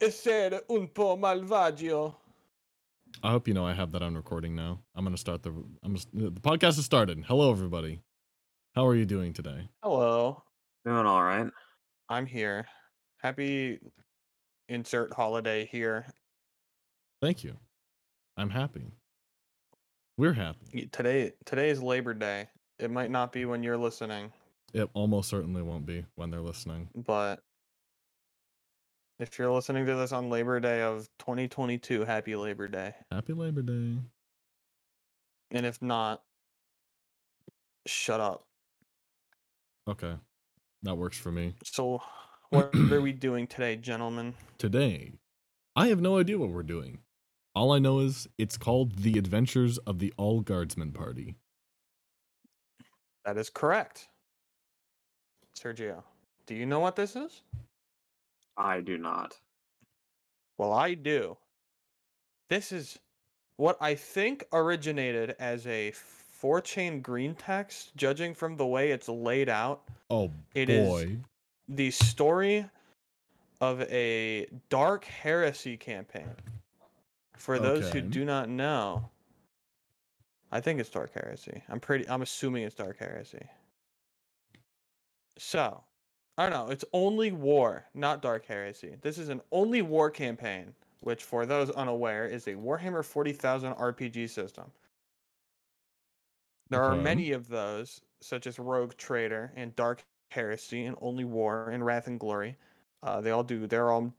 essere un po' malvagio. I hope you know I have that on recording now. I'm gonna start the. I'm gonna, the podcast has started. Hello, everybody. How are you doing today? Hello, Doing all right. I'm here. Happy insert holiday here. Thank you. I'm happy. We're happy. Today today is Labor Day. It might not be when you're listening, It almost certainly won't be when they're listening. but if you're listening to this on Labor Day of 2022, happy Labor Day. Happy Labor Day. And if not, shut up. Okay, that works for me. So, what are we doing today, gentlemen? Today, I have no idea what we're doing. All I know is it's called The Adventures of the All Guardsmen Party. That is correct. Sergio, do you know what this is? I do not. Well, I do. This is what I think originated as a 4chan green text, judging from the way it's laid out. Oh It is boy. the story of a dark heresy campaign. For those who do not know, I think it's dark heresy. I'm pretty I'm assuming it's dark heresy. So, I don't know, it's only war, not dark heresy. This is an only war campaign, which for those unaware is a Warhammer 40,000 RPG system. There are many of those, such as Rogue Trader and Dark Heresy and Only War and Wrath and Glory. Uh, they all do. They're all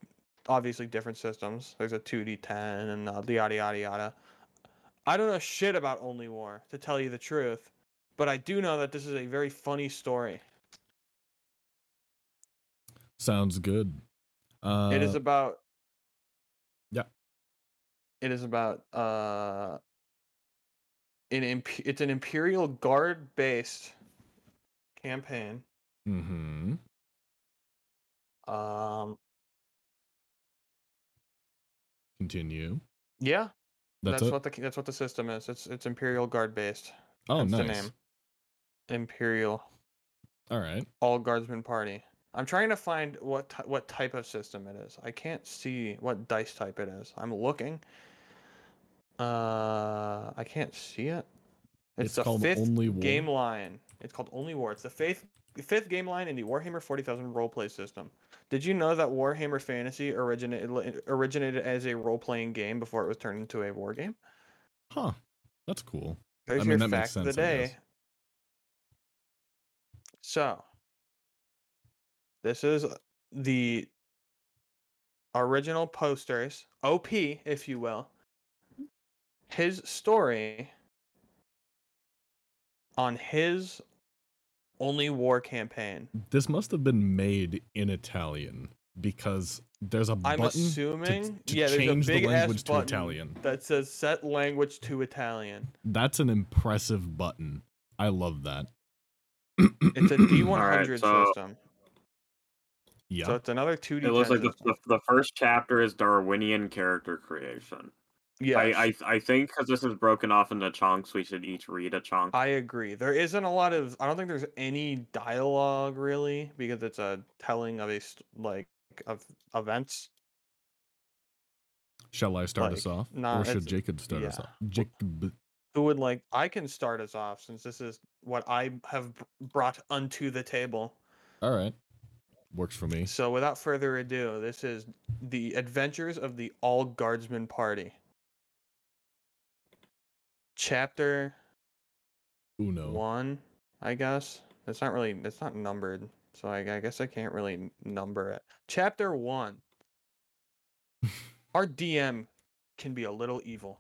obviously different systems. There's a 2d10 and uh, yada yada yada. I don't know shit about Only War, to tell you the truth, but I do know that this is a very funny story. Sounds good. Uh, it is about. yeah. It is about uh. An imp- it's an Imperial Guard based campaign. mm-hmm. Um. Continue. Yeah, That's, that's, what the that's what the system is. It's it's Imperial Guard based. oh, That's nice. the name. Imperial All right. All Guardsmen Party. I'm trying to find what ty- what type of system it is. I can't see what dice type it is. I'm looking. Uh, I can't see it. It's, It's the called fifth Only War? game line. It's called Only War. It's the fifth fifth game line in the Warhammer 40,000 roleplay system. Did you know that Warhammer Fantasy originated originated as a role playing game before it was turned into a war game? Huh. That's cool. There's mean, your that makes fact of the I day. So, this is uh, the original posters, OP, if you will. Mm-hmm. His story on his only war campaign. This must have been made in Italian because there's a I'm button assuming, to yeah, there's a change the language to Italian. that says set language to Italian. That's an impressive button. I love that. It's a D100 so- system, yeah. so it's another 2D. It looks like the, the, the first chapter is Darwinian character creation. yeah, I, I I think because this is broken off into chunks, we should each read a chunk. I agree. There isn't a lot of. I don't think there's any dialogue really because it's a telling of a like of events. Shall I start us off, nah, or should Jacob start us off? Jacob. Who would like? I can start us off since this is what I have brought unto the table. All right. Works for me. So without further ado, this is the adventures of the All Guardsmen Party. Chapter Uno. one, I guess. It's not really. It's not numbered, so I, I guess I can't really number it. Chapter one. Our DM can be a little evil.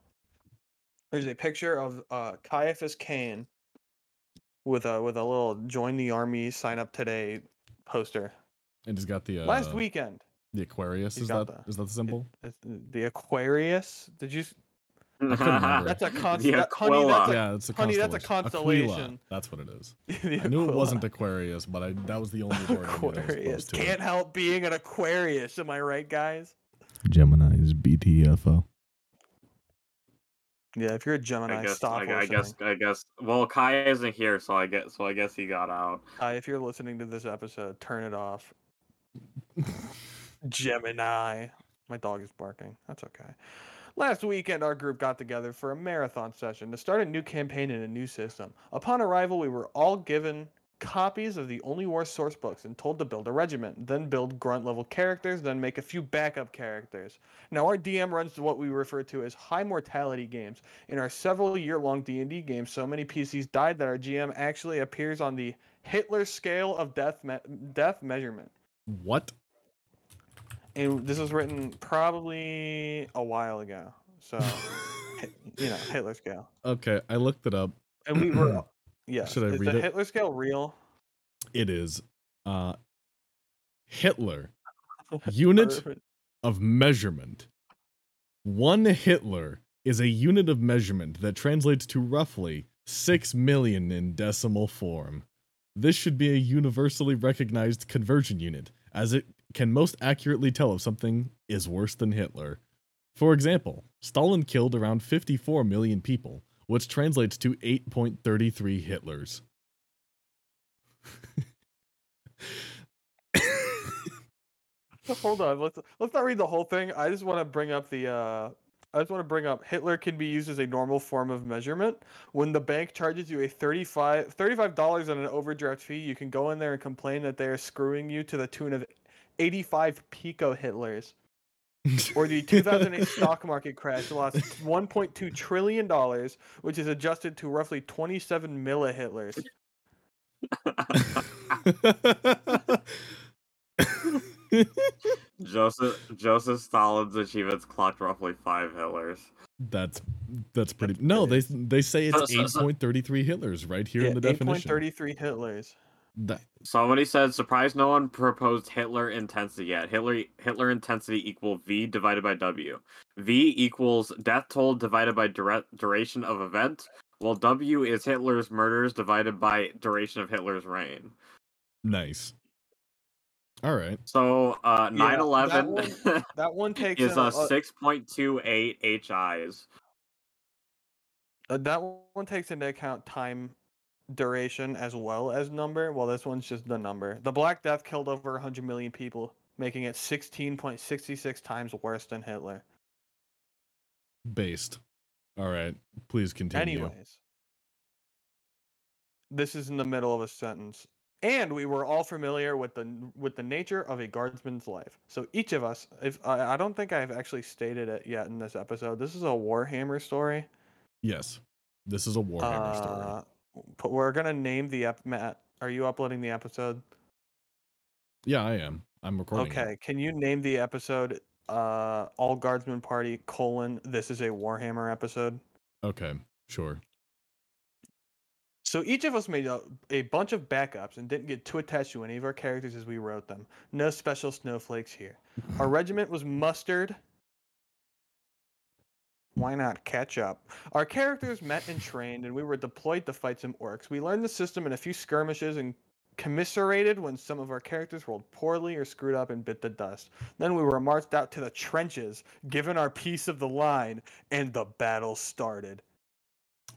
There's a picture of uh, Ciaphas Cain with a with a little "Join the Army, sign up today" poster. And he's got the uh, Last weekend, the Aquarius. he's Is got that the- is that the symbol? it's the Aquarius. Did you? s- I couldn't remember. That's a const- the that- honey, that's Aquila. a- yeah, it's a honey, that's a constellation. Aquila. That's what it is. I knew it wasn't Aquarius, but I that was the only word I knew Aquarius. supposed to Can't help being an Aquarius. Am I right, guys? Gemini is BTFO. Yeah, if you're a Gemini, I guess stop I, listening. I guess I guess well Kai isn't here, so I guess so I guess he got out. Uh, if you're listening to this episode, turn it off. Gemini. My dog is barking. That's okay. Last weekend, our group got together for a marathon session to start a new campaign in a new system. Upon arrival, we were all given copies of the Only War source books and told to build a regiment, then build grunt level characters, then make a few backup characters. Now our DM runs what we refer to as high mortality games. In our several year long D&D games, so many PCs died that our GM actually appears on the Hitler scale of death me- death measurement. What? And this was written probably a while ago. So, Hi- you know, Hitler scale. Okay, I looked it up. And we were yeah. Should I is read the it? Hitler scale real? It is uh Hitler unit of measurement. One Hitler is a unit of measurement that translates to roughly 6 million in decimal form. This should be a universally recognized conversion unit, as it can most accurately tell if something is worse than Hitler. For example, Stalin killed around 54 million people, which translates to 8.33 Hitlers. Hold on, let's let's not read the whole thing. I just want to bring up the uh I just want to bring up Hitler can be used as a normal form of measurement. When the bank charges you a 35 $35 on an overdraft fee, you can go in there and complain that they are screwing you to the tune of 85 pico Hitlers. Or the 2008 stock market crash lost 1.2 trillion dollars, which is adjusted to roughly 27 millihitlers. Joseph Joseph Stalin's achievements clocked roughly five Hitlers. that's that's pretty. That's No, they they say So- it's so- so- 8.33 Hitlers right here Yeah, in the definition. 8.33 Hitlers. That, Somebody said, "Surprised no one proposed Hitler intensity yet. Hitler Hitler intensity equal V divided by W. V equals death toll divided by dura- duration of event, while W is Hitler's murders divided by duration of Hitler's reign." nice. All right. So, uh, Yeah, nine eleven that That one takes is a a- six point two eight HIs. Uh, that one takes into account time duration as well as number, Well, this one's just the number. The Black Death killed over 100 million people, making it 16.66 times worse than Hitler. Based. All right. Please continue. Anyways, this is in the middle of a sentence. And we were all familiar with the with the nature of a guardsman's life. So each of us, if I, I don't think I've actually stated it yet in this episode, this is a Warhammer story. Yes. This is a Warhammer story. Uh, But we're gonna name the ep. Matt, are you uploading the episode? Yeah, I am. I'm recording. it. Okay. Can you name the episode? Uh, All guardsmen Party colon. This is a Warhammer episode. Okay. Sure. So each of us made a, a bunch of backups and didn't get too attached to any of our characters as we wrote them. No special snowflakes here. Our regiment was mustered. Why not catch up? Our characters met and trained, and we were deployed to fight some orcs. We learned the system in a few skirmishes and commiserated when some of our characters rolled poorly or screwed up and bit the dust. Then we were marched out to the trenches, given our piece of the line, and the battle started.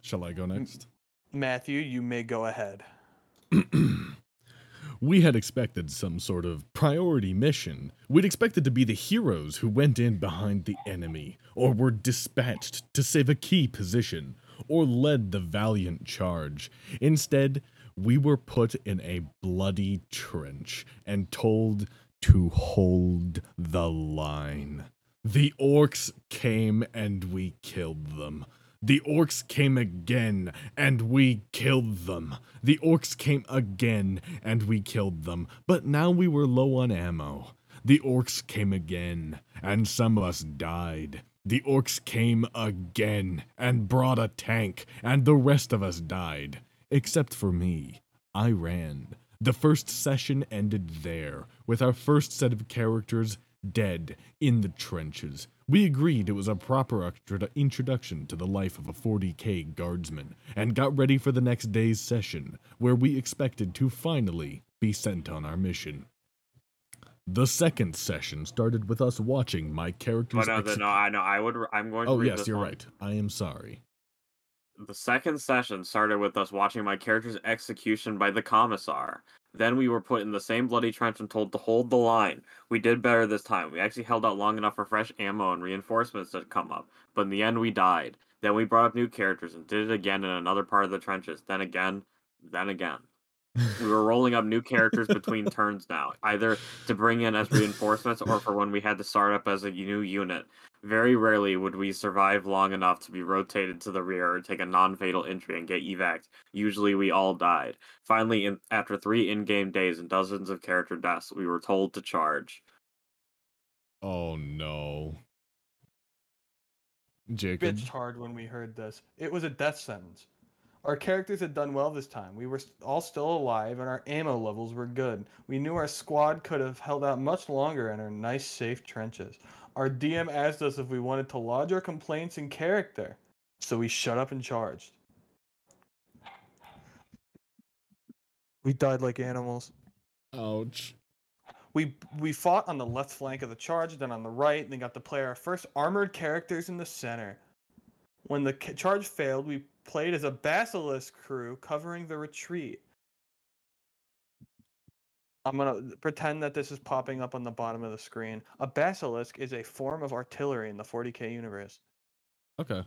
Shall I go next? Matthew, you may go ahead. we had expected some sort of priority mission. We'd expected to be the heroes who went in behind the enemy, or were dispatched to save a key position, or led the valiant charge. Instead, we were put in a bloody trench and told to hold the line. The orcs came and we killed them. The orcs came again, and we killed them. The orcs came again, and we killed them. But now we were low on ammo. The orcs came again, and some of us died. The orcs came again, and brought a tank, and the rest of us died. Except for me. I ran. The first session ended there, with our first set of characters dead in the trenches. We agreed it was a proper introduction to the life of a 40k guardsman, and got ready for the next day's session, where we expected to finally be sent on our mission. The second session started with us watching my character's. But no, the, exe- no, I know. I would. I'm going to oh yes, you're one. right. I am sorry. The second session started with us watching my character's execution by the commissar. Then we were put in the same bloody trench and told to hold the line. We did better this time. We actually held out long enough for fresh ammo and reinforcements to come up, but in the end we died. Then we brought up new characters and did it again in another part of the trenches. Then again, then again. We were rolling up new characters between turns now, either to bring in as reinforcements or for when we had to start up as a new unit. Very rarely would we survive long enough to be rotated to the rear or take a non-fatal injury and get evac. Usually we all died. Finally, in, after three in-game days and dozens of character deaths, we were told to charge. Oh no. Jacob. Bitched hard when we heard this. It was a death sentence. Our characters had done well this time. We were all still alive and our ammo levels were good. We knew our squad could have held out much longer in our nice, safe trenches. Our DM asked us if we wanted to lodge our complaints in character, so we shut up and charged. We died like animals. Ouch. We we fought on the left flank of the charge, then on the right, and then got to play our first armored characters in the center. When the ca- charge failed, we played as a basilisk crew covering the retreat. I'm gonna pretend that this is popping up on the bottom of the screen. A basilisk is a form of artillery in the 40k universe. Okay.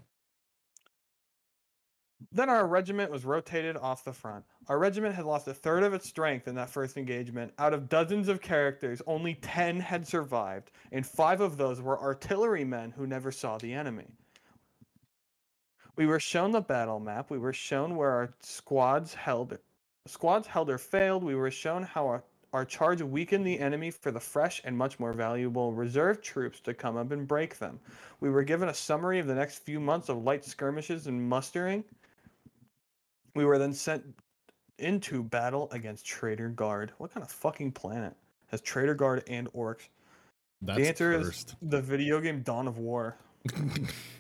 Then our regiment was rotated off the front. Our regiment had lost a third of its strength in that first engagement. Out of dozens of characters, only 10 had survived, and five of those were artillerymen who never saw the enemy. We were shown the battle map. We were shown where our squads held squads held or failed. We were shown how our, our charge weakened the enemy for the fresh and much more valuable reserve troops to come up and break them. We were given a summary of the next few months of light skirmishes and mustering. We were then sent into battle against Traitor Guard. What kind of fucking planet has Traitor Guard and orcs? That's the answer cursed. is the video game Dawn of War.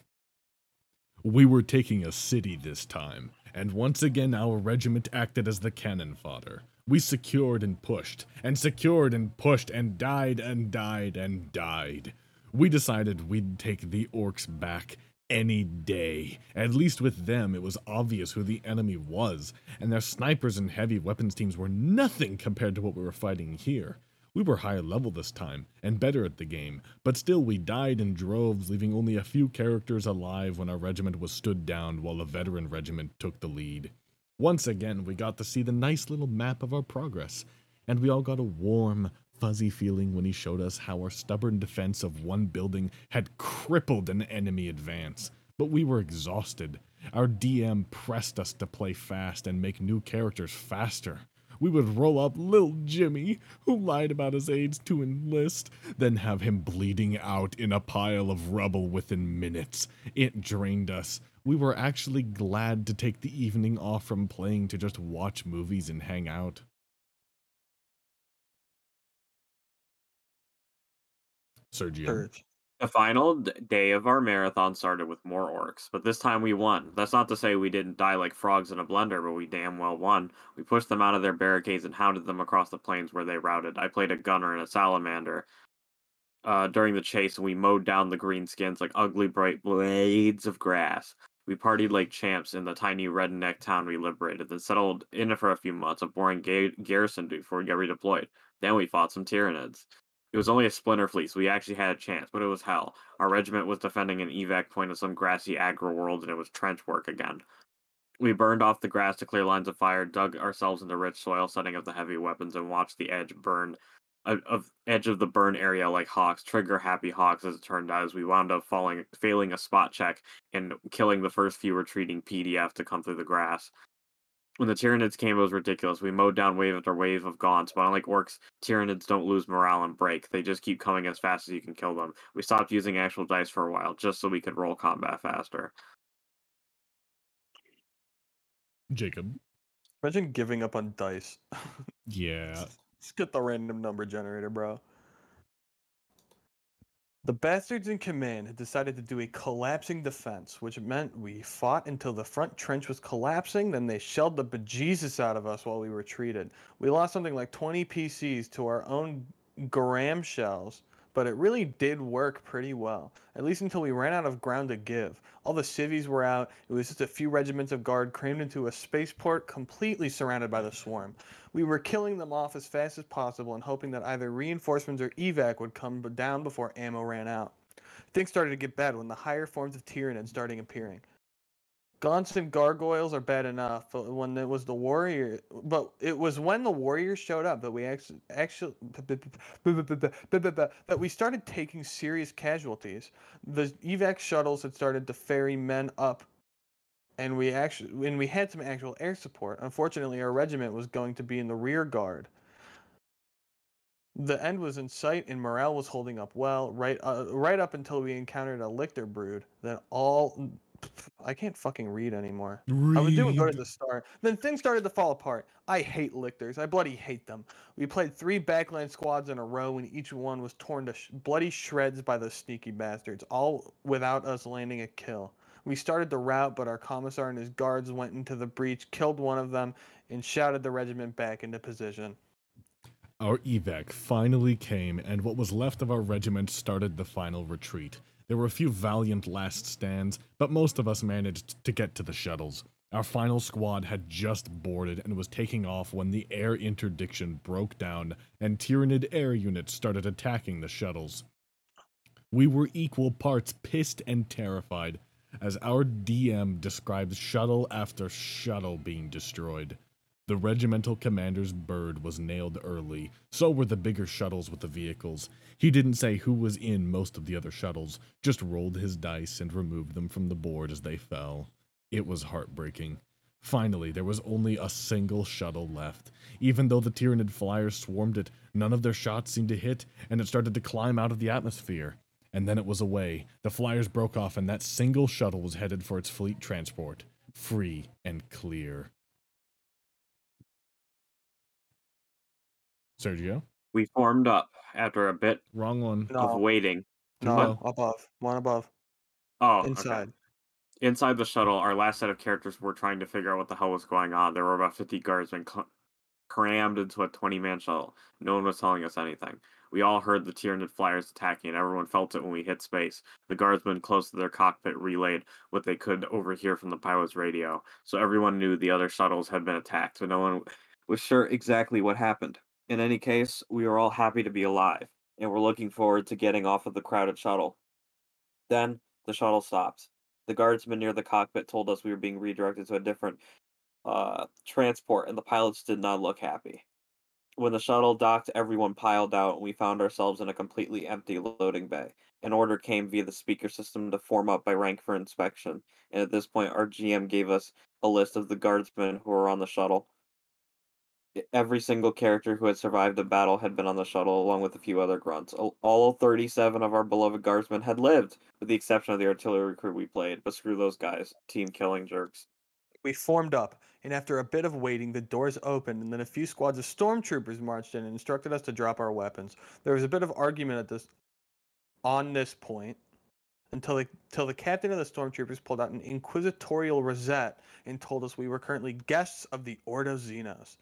we were taking a city this time, and once again our regiment acted as the cannon fodder. We secured and pushed, and secured and pushed, and died and died and died. We decided we'd take the orcs back any day. At least with them, it was obvious who the enemy was, and their snipers and heavy weapons teams were nothing compared to what we were fighting here. We were higher level this time, and better at the game, but still we died in droves, leaving only a few characters alive when our regiment was stood down while a veteran regiment took the lead. Once again, we got to see the nice little map of our progress, and we all got a warm, fuzzy feeling when he showed us how our stubborn defense of one building had crippled an enemy advance. But we were exhausted. Our DM pressed us to play fast and make new characters faster. We would roll up Lil Jimmy, who lied about his age to enlist, then have him bleeding out in a pile of rubble within minutes. It drained us. We were actually glad to take the evening off from playing to just watch movies and hang out. Sergio. The final day of our marathon started with more orcs, but this time we won. That's not to say we didn't die like frogs in a blender, but we damn well won. We pushed them out of their barricades and hounded them across the plains where they routed. I played a gunner and a salamander. Uh, during the chase, and we mowed down the green skins like ugly bright blades of grass. We partied like champs in the tiny redneck town we liberated, then settled in for a few months, of boring ga- garrison before we got redeployed. Then we fought some Tyranids. It was only a splinter fleet, so we actually had a chance, but it was hell. Our regiment was defending an evac point of some grassy agro world, and it was trench work again. We burned off the grass to clear lines of fire, dug ourselves into rich soil, setting up the heavy weapons, and watched the edge burn of, of edge of the burn area like hawks, trigger happy hawks as it turned out, as we wound up falling failing a spot check and killing the first few retreating PDF to come through the grass. When the Tyranids came, it was ridiculous. We mowed down wave after wave of gaunts, but unlike orcs, Tyranids don't lose morale and break. They just keep coming as fast as you can kill them. We stopped using actual dice for a while, just so we could roll combat faster. Jacob. Imagine giving up on dice. Yeah. Let's get the random number generator, bro. The bastards in command had decided to do a collapsing defense, which meant we fought until the front trench was collapsing, then they shelled the bejesus out of us while we retreated. We lost something like 20 PCs to our own Graham shells, but it really did work pretty well, at least until we ran out of ground to give. All the civvies were out, it was just a few regiments of guard crammed into a spaceport completely surrounded by the swarm. We were killing them off as fast as possible and hoping that either reinforcements or evac would come down before ammo ran out. Things started to get bad when the higher forms of Tyranid started appearing. Gaunts and gargoyles are bad enough, but when it was the warrior, but it was when the warriors showed up that we actually actually that we started taking serious casualties. The evac shuttles had started to ferry men up, and we actually when we had some actual air support. Unfortunately, our regiment was going to be in the rear guard. The end was in sight, and morale was holding up well, right uh, right up until we encountered a Lictor brood. Then all I can't fucking read anymore. I was doing good at the start. Then things started to fall apart. I hate lictors. I bloody hate them. We played three backline squads in a row, and each one was torn to sh- bloody shreds by those sneaky bastards, all without us landing a kill. We started the rout, but our commissar and his guards went into the breach, killed one of them, and shouted the regiment back into position. Our evac finally came, and what was left of our regiment started the final retreat. There were a few valiant last stands, but most of us managed to get to the shuttles. Our final squad had just boarded and was taking off when the air interdiction broke down and Tyranid air units started attacking the shuttles. We were equal parts pissed and terrified as our DM described shuttle after shuttle being destroyed. The regimental commander's bird was nailed early, so were the bigger shuttles with the vehicles. He didn't say who was in most of the other shuttles, just rolled his dice and removed them from the board as they fell. It was heartbreaking. Finally, there was only a single shuttle left. Even though the Tyranid flyers swarmed it, none of their shots seemed to hit, and it started to climb out of the atmosphere. And then it was away. The flyers broke off, and that single shuttle was headed for its fleet transport, free and clear. Sergio? We formed up after a bit Wrong one. No, of waiting. no, no. above, one above, Oh, okay. inside. Inside the shuttle, our last set of characters were trying to figure out what the hell was going on. There were about 50 guardsmen cl- crammed into a 20 man shuttle. No one was telling us anything. We all heard the Tyranid flyers attacking, and everyone felt it when we hit space. The guardsmen close to their cockpit relayed what they could overhear from the pilot's radio, so everyone knew the other shuttles had been attacked, but no one was sure exactly what happened. In any case, we are all happy to be alive, and we're looking forward to getting off of the crowded shuttle. Then the shuttle stopped. The guardsman near the cockpit told us we were being redirected to a different uh, transport, and the pilots did not look happy. When the shuttle docked, everyone piled out, and we found ourselves in a completely empty loading bay. An order came via the speaker system to form up by rank for inspection, and at this point, our GM gave us a list of the guardsmen who were on the shuttle. Every single character who had survived the battle had been on the shuttle, along with a few other grunts. All- All 37 of our beloved guardsmen had lived, with the exception of the artillery crew we played. But screw those guys, team killing jerks. We formed up, and after a bit of waiting, the doors opened, and then a few squads of stormtroopers marched in and instructed us to drop our weapons. There was a bit of argument at this, on this point, until the, until the captain of the stormtroopers pulled out an inquisitorial rosette and told us we were currently guests of the Ordo Xenos.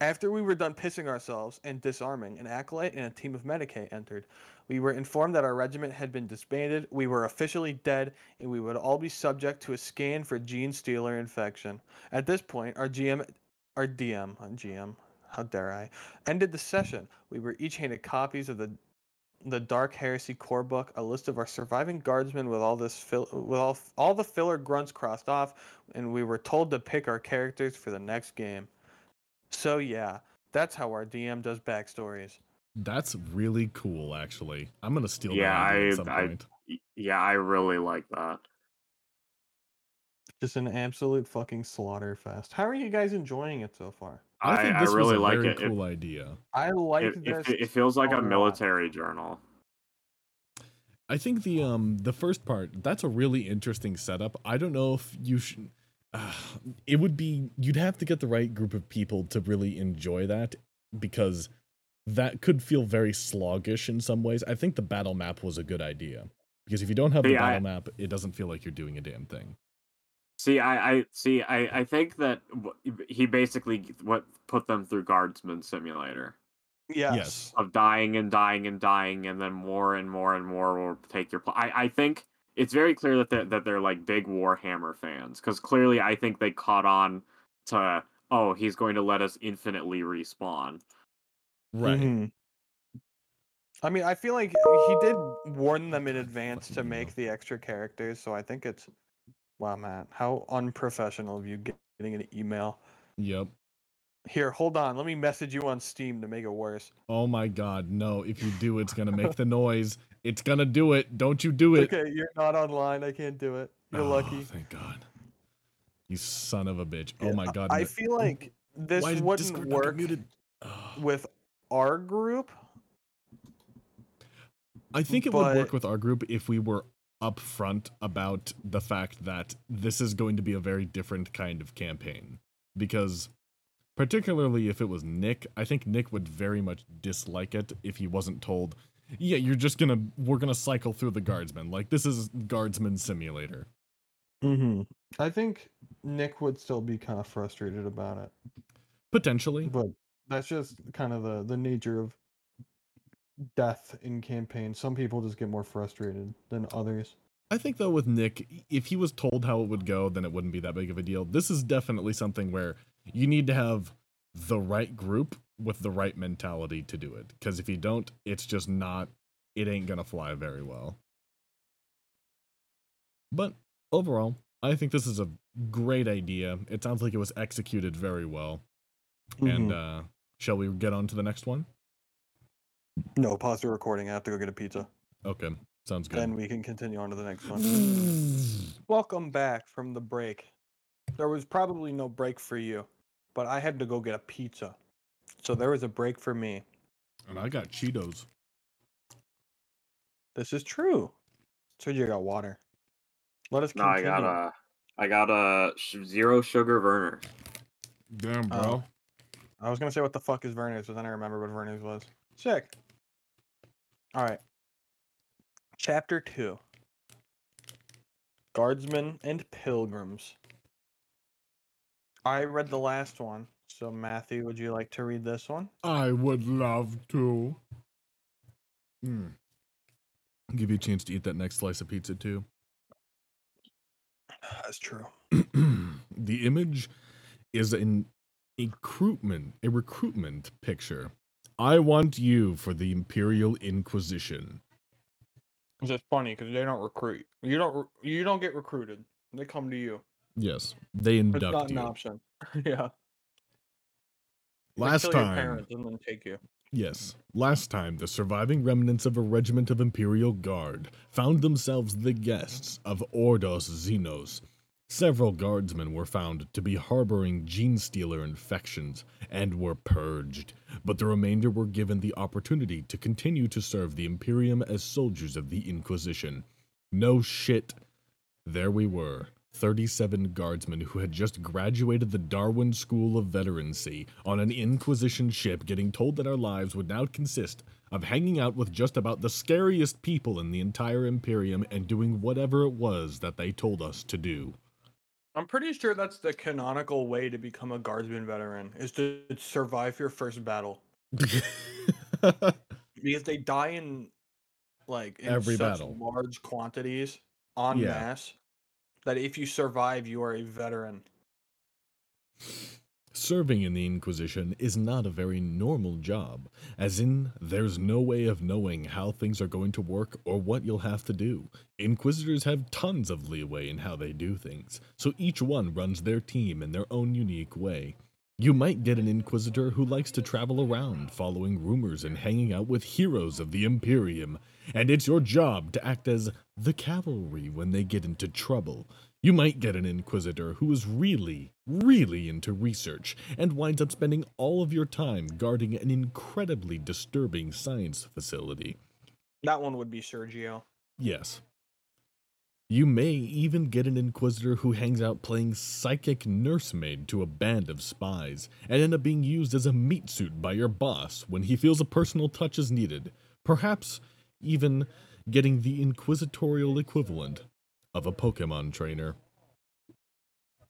After we were done pissing ourselves and disarming, an acolyte and a team of Medicae entered. We were informed that our regiment had been disbanded, we were officially dead, and we would all be subject to a scan for gene stealer infection. At this point, our GM, our DM, GM, how dare I, ended the session. We were each handed copies of the the Dark Heresy core book, a list of our surviving guardsmen with all this fill, with all all the filler grunts crossed off, and we were told to pick our characters for the next game. So yeah, that's how our DM does backstories. That's really cool, actually. I'm gonna steal Yeah, that idea I- at some I- point. Yeah, I really like that. Just an absolute fucking slaughter fest. How are you guys enjoying it so far? I think I this really was a like very it. It- cool idea. I like It, it, this. fe- it feels like a a lot. military journal. I think the um the first part that's a really interesting setup. I don't know if you should. Uh, it would be you'd have to get the right group of people to really enjoy that because that could feel very sloggish in some ways. I think the battle map was a good idea because if you don't have the Yeah, I- battle map, it doesn't feel like you're doing a damn thing. See, I, I see. I, I think that w- he basically what put them through Guardsman Simulator. Yes. of dying and dying and dying, and then more and more and more will take your. Pl- I I think it's very clear that they're, that they're like big Warhammer fans because clearly I think they caught on to oh he's going to let us infinitely respawn. Right. Mhm. I mean, I feel like he did warn them in advance to make the extra characters, so I think it's. Wow, Matt, how unprofessional of you getting an email. Yep. Here, hold on. Let me message you on Steam to make it worse. Oh my god, no. If you do, it's gonna make the noise. It's gonna do it. Don't you do it. Okay, you're not online. I can't do it. You're Oh, lucky. Thank God. You son of a bitch. Oh yeah, Oh my god. I feel like this Why wouldn't Discord work? With our group. I think it would work with our group if we were upfront about the fact that this is going to be a very different kind of campaign. Because, particularly if it was Nick, I think Nick would very much dislike it if he wasn't told, yeah, you're just gonna, we're gonna cycle through the guardsmen. Like, this is Guardsman Simulator. Mm-hmm. I think Nick would still be kind of frustrated about it, Potentially. but that's just kind of the the nature of death in campaigns. Some people just get more frustrated than others. I think though with Nick, if he was told how it would go, then it wouldn't be that big of a deal. This is definitely something where you need to have the right group with the right mentality to do it. Because if you don't, it's just not. It ain't gonna fly very well. But overall, I think this is a great idea. It sounds like it was executed very well. And Mhm. uh shall we get on to the next one? no, pause the recording. I have to go get a pizza. Okay, sounds good. Then we can continue on to the next one. Welcome back from the break. There was probably no break for you, but I had to go get a pizza. So there was a break for me. and I got Cheetos. This is true. So you got water. Let us No, continue. I got a uh, I got uh, a zero sugar Werner. Damn, oh. bro. Oh. I was gonna say what the fuck is Vernors, but then I remember what Vernors was. Sick. All right. Chapter two. Guardsmen and pilgrims. I read the last one, so Matthew, would you like to read this one? I would love to. Hmm. Give you a chance to eat that next slice of pizza too. That's true. the image is an recruitment, a recruitment picture. I want you for the Imperial Inquisition. It's just funny because they don't recruit. You don't. You don't get recruited. They come to you. Yes, they induct It's not an option. yeah. Last time, parents and then take you. Yes. Last time, the surviving remnants of a regiment of Imperial Guard found themselves the guests of Ordos Xenos. Several guardsmen were found to be harboring gene stealer infections and were purged, but the remainder were given the opportunity to continue to serve the Imperium as soldiers of the Inquisition. No shit. There we were, 37 guardsmen who had just graduated the Darwin School of Veterancy on an Inquisition ship, getting told that our lives would now consist of hanging out with just about the scariest people in the entire Imperium and doing whatever it was that they told us to do. I'm pretty sure that's the canonical way to become a guardsman veteran is to survive your first battle because they die in like in Every such battle. large quantities on Yeah. masse that if you survive, you are a veteran. Serving in the Inquisition is not a very normal job, as in, there's no way of knowing how things are going to work or what you'll have to do. Inquisitors have tons of leeway in how they do things, so each one runs their team in their own unique way. You might get an Inquisitor who likes to travel around, following rumors and hanging out with heroes of the Imperium, and it's your job to act as the cavalry when they get into trouble. You might get an Inquisitor who is really, really into research and winds up spending all of your time guarding an incredibly disturbing science facility. That one would be Sergio. Yes. You may even get an Inquisitor who hangs out playing psychic nursemaid to a band of spies and end up being used as a meat suit by your boss when he feels a personal touch is needed, perhaps even getting the inquisitorial equivalent of a Pokemon trainer.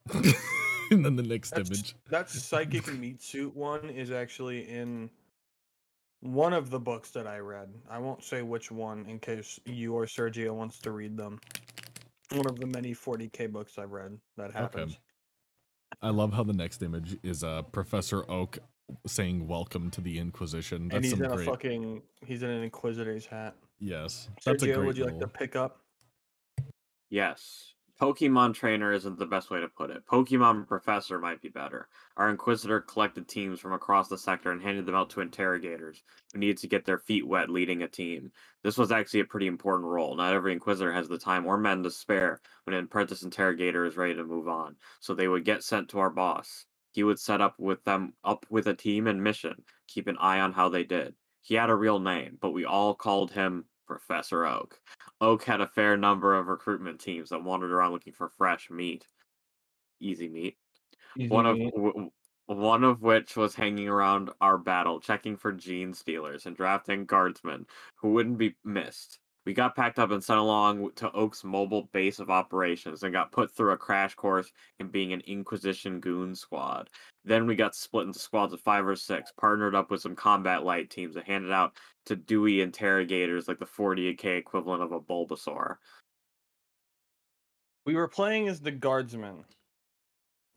and then the next That's- image. That psychic meat suit one is actually in one of the books that I read. I won't say which one in case you or Sergio wants to read them. One of the many 40k books I've read that happens. I love how the next image is uh, Professor Oak saying "Welcome to the Inquisition." and he's some in great. a fucking he's in an inquisitor's hat. Yes, that's a great would you like to pick up? Yes. Pokemon trainer isn't the best way to put it. Pokemon professor might be better. Our Inquisitor collected teams from across the sector and handed them out to interrogators who needed to get their feet wet leading a team. This was actually a pretty important role. Not every Inquisitor has the time or men to spare when an apprentice interrogator is ready to move on, so they would get sent to our boss. He would set up with them up with a team and mission, keep an eye on how they did. He had a real name, but we all called him Professor Oak. Oak had a fair number of recruitment teams that wandered around looking for fresh meat. Easy meat. one of w- one of which was hanging around our battle, checking for gene stealers and drafting guardsmen who wouldn't be missed. We got packed up and sent along to Oak's mobile base of operations and got put through a crash course in being an Inquisition goon squad. Then we got split into squads of five or six, partnered up with some combat light teams and handed out to Dewey interrogators like the 40k equivalent of a Bulbasaur. We were playing as the guardsmen.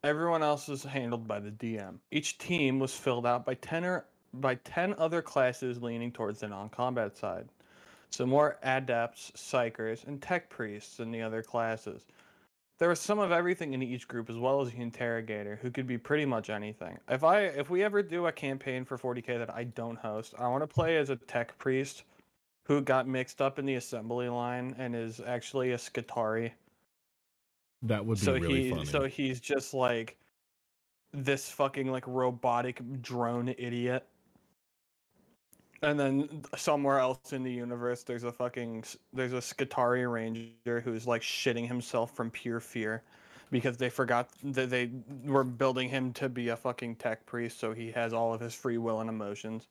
Everyone else was handled by the DM. Each team was filled out by ten or by ten other classes leaning towards the non-combat side. So more adepts, psykers, and tech priests than the other classes. There was some of everything in each group, as well as the interrogator, who could be pretty much anything. If I if we ever do a campaign for 40k that I don't host, I want to play as a tech priest who got mixed up in the assembly line and is actually a Skitarii That would be so really he funny. so he's just like this fucking like robotic drone idiot and then somewhere else in the universe there's a fucking there's a Skitarii ranger who's like shitting himself from pure fear because they forgot that they were building him to be a fucking tech priest so he has all of his free will and emotions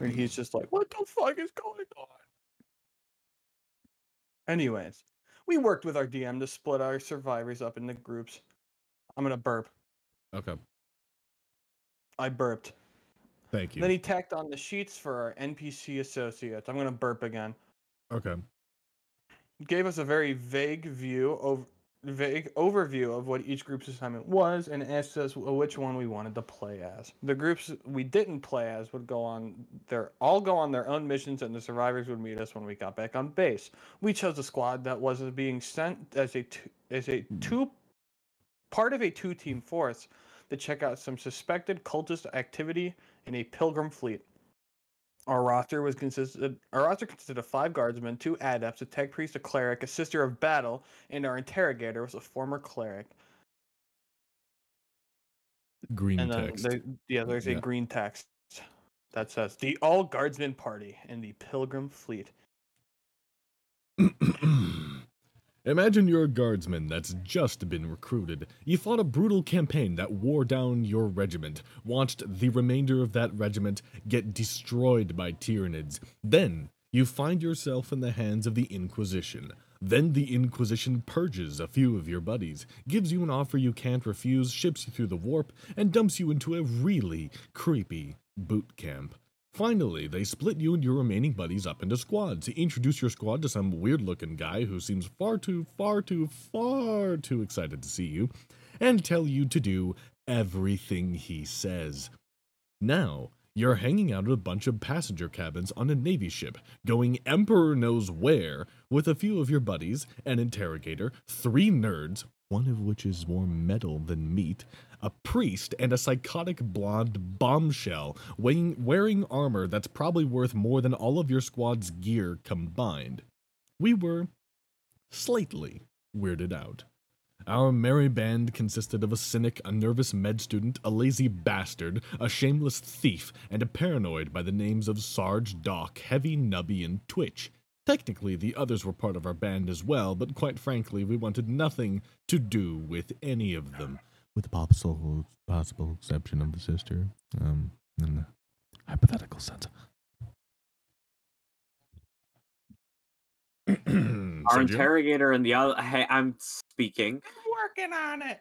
and he's just like what the fuck is going on anyways we worked with our DM to split our survivors up into groups. I'm gonna burp. okay, I burped. Thank you. Then he tacked on the sheets for our NPC associates. I'm gonna burp again. okay, Gave us a very vague view of vague overview of what each group's assignment was, and asked us which one we wanted to play as. The groups we didn't play as would go on their all go on their own missions, and the survivors would meet us when we got back on base. We chose a squad that was being sent as a two, as a hmm. two part of a two team force to check out some suspected cultist activity in a pilgrim fleet. Our roster was consisted our roster consisted of five guardsmen, two adepts, a tech priest, a cleric, a sister of battle, and our interrogator was a former cleric. green and text. yeah, there's Yeah. a green text that says the all guardsmen party in the pilgrim fleet. Imagine you're a guardsman that's just been recruited. You fought a brutal campaign that wore down your regiment, watched the remainder of that regiment get destroyed by Tyranids. Then you find yourself in the hands of the Inquisition. Then the Inquisition purges a few of your buddies, gives you an offer you can't refuse, ships you through the warp, and dumps you into a really creepy boot camp. Finally, they split you and your remaining buddies up into squads. Introduce your squad to some weird looking guy who seems far too, far too, far too excited to see you, and tell you to do everything he says. Now, you're hanging out at a bunch of passenger cabins on a Navy ship, going Emperor knows where, with a few of your buddies, an interrogator, three nerds, one of which is more metal than meat, a priest, and a psychotic blonde bombshell wearing, wearing armor that's probably worth more than all of your squad's gear combined. We were slightly weirded out. Our merry band consisted of a cynic, a nervous med student, a lazy bastard, a shameless thief, and a paranoid by the names of Sarge, Doc, Heavy, Nubby, and Twitch. Technically, the others were part of our band as well, but quite frankly, we wanted nothing to do with any of them. With the possible, possible exception of the sister, um, in the hypothetical sense. Our interrogator and the other. Hey, I'm speaking. I'm working on it.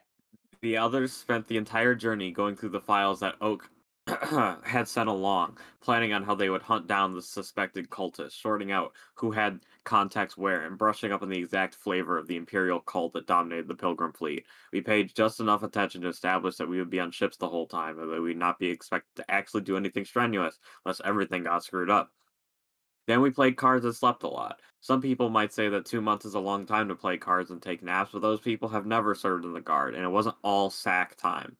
The others spent the entire journey going through the files that Oak had sent along, planning on how they would hunt down the suspected cultists, sorting out who had contacts where, and brushing up on the exact flavor of the Imperial cult that dominated the Pilgrim fleet. We paid just enough attention to establish that we would be on ships the whole time, and that we'd not be expected to actually do anything strenuous, unless everything got screwed up. Then we played cards and slept a lot. Some people might say that two months is a long time to play cards and take naps, but those people have never served in the guard, and it wasn't all sack time.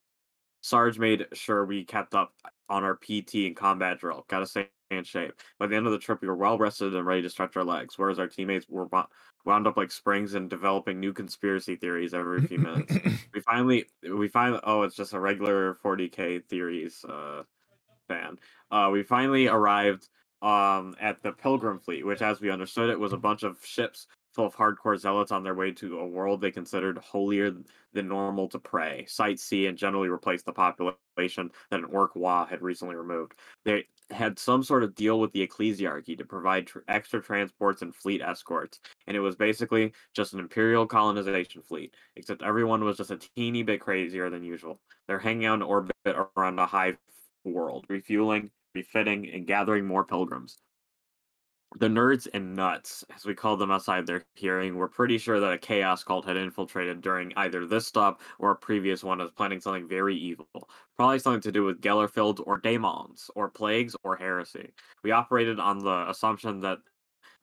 Sarge made sure we kept up on our PT and combat drill. Got to stay in shape. By the end of the trip, we were well rested and ready to stretch our legs, whereas our teammates were wound up like springs and developing new conspiracy theories every few minutes. we finally, we finally, oh, it's just a regular 40k theories uh, fan. Uh, we finally arrived um, at the Pilgrim fleet, which, as we understood it, was a bunch of ships full of hardcore zealots on their way to a world they considered holier than normal to pray, sightsee, and generally replace the population that an Orc Wa had recently removed. They had some sort of deal with the ecclesiarchy to provide tr- extra transports and fleet escorts, and it was basically just an imperial colonization fleet, except everyone was just a teeny bit crazier than usual. They're hanging out in orbit around a hive world, refueling, refitting, and gathering more pilgrims the nerds and nuts, as we called them outside their hearing, were pretty sure that a chaos cult had infiltrated during either this stop or a previous one as planning something very evil. Probably something to do with Gellerfields or daemons, or plagues or heresy. We operated on the assumption that